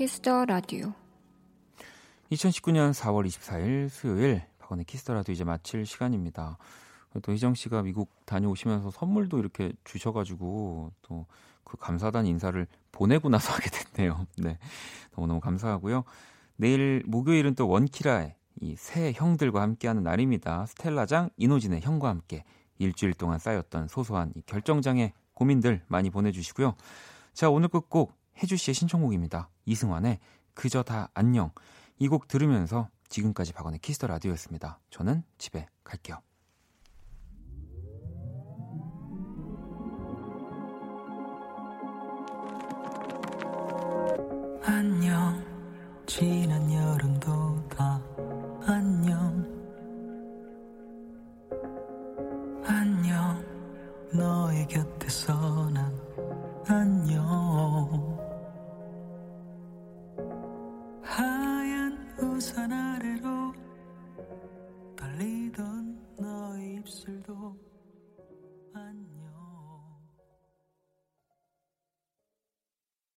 키스 더 라디오 2019년 4월 24일 수요일 박원의 키스 더 라디오 이제 마칠 시간입니다. 또 희정 씨가 미국 다녀오시면서 선물도 이렇게 주셔가지고 또 그 감사하단 인사를 보내고 나서 하게 됐네요. 네. 너무너무 감사하고요. 내일 목요일은 또 원키라의 이 세 형들과 함께하는 날입니다. 스텔라장 이노진의 형과 함께 일주일 동안 쌓였던 소소한 이 결정장애 고민들 많이 보내주시고요. 자, 오늘 끝곡 해주 씨의 신청곡입니다. 이승환의 그저 다 안녕. 이 곡 들으면서 지금까지 박원의 키스 더 라디오였습니다. 저는 집에 갈게요. 안녕 지난 여름도 다 안녕 안녕 너의 곁에서 난 안녕 입술도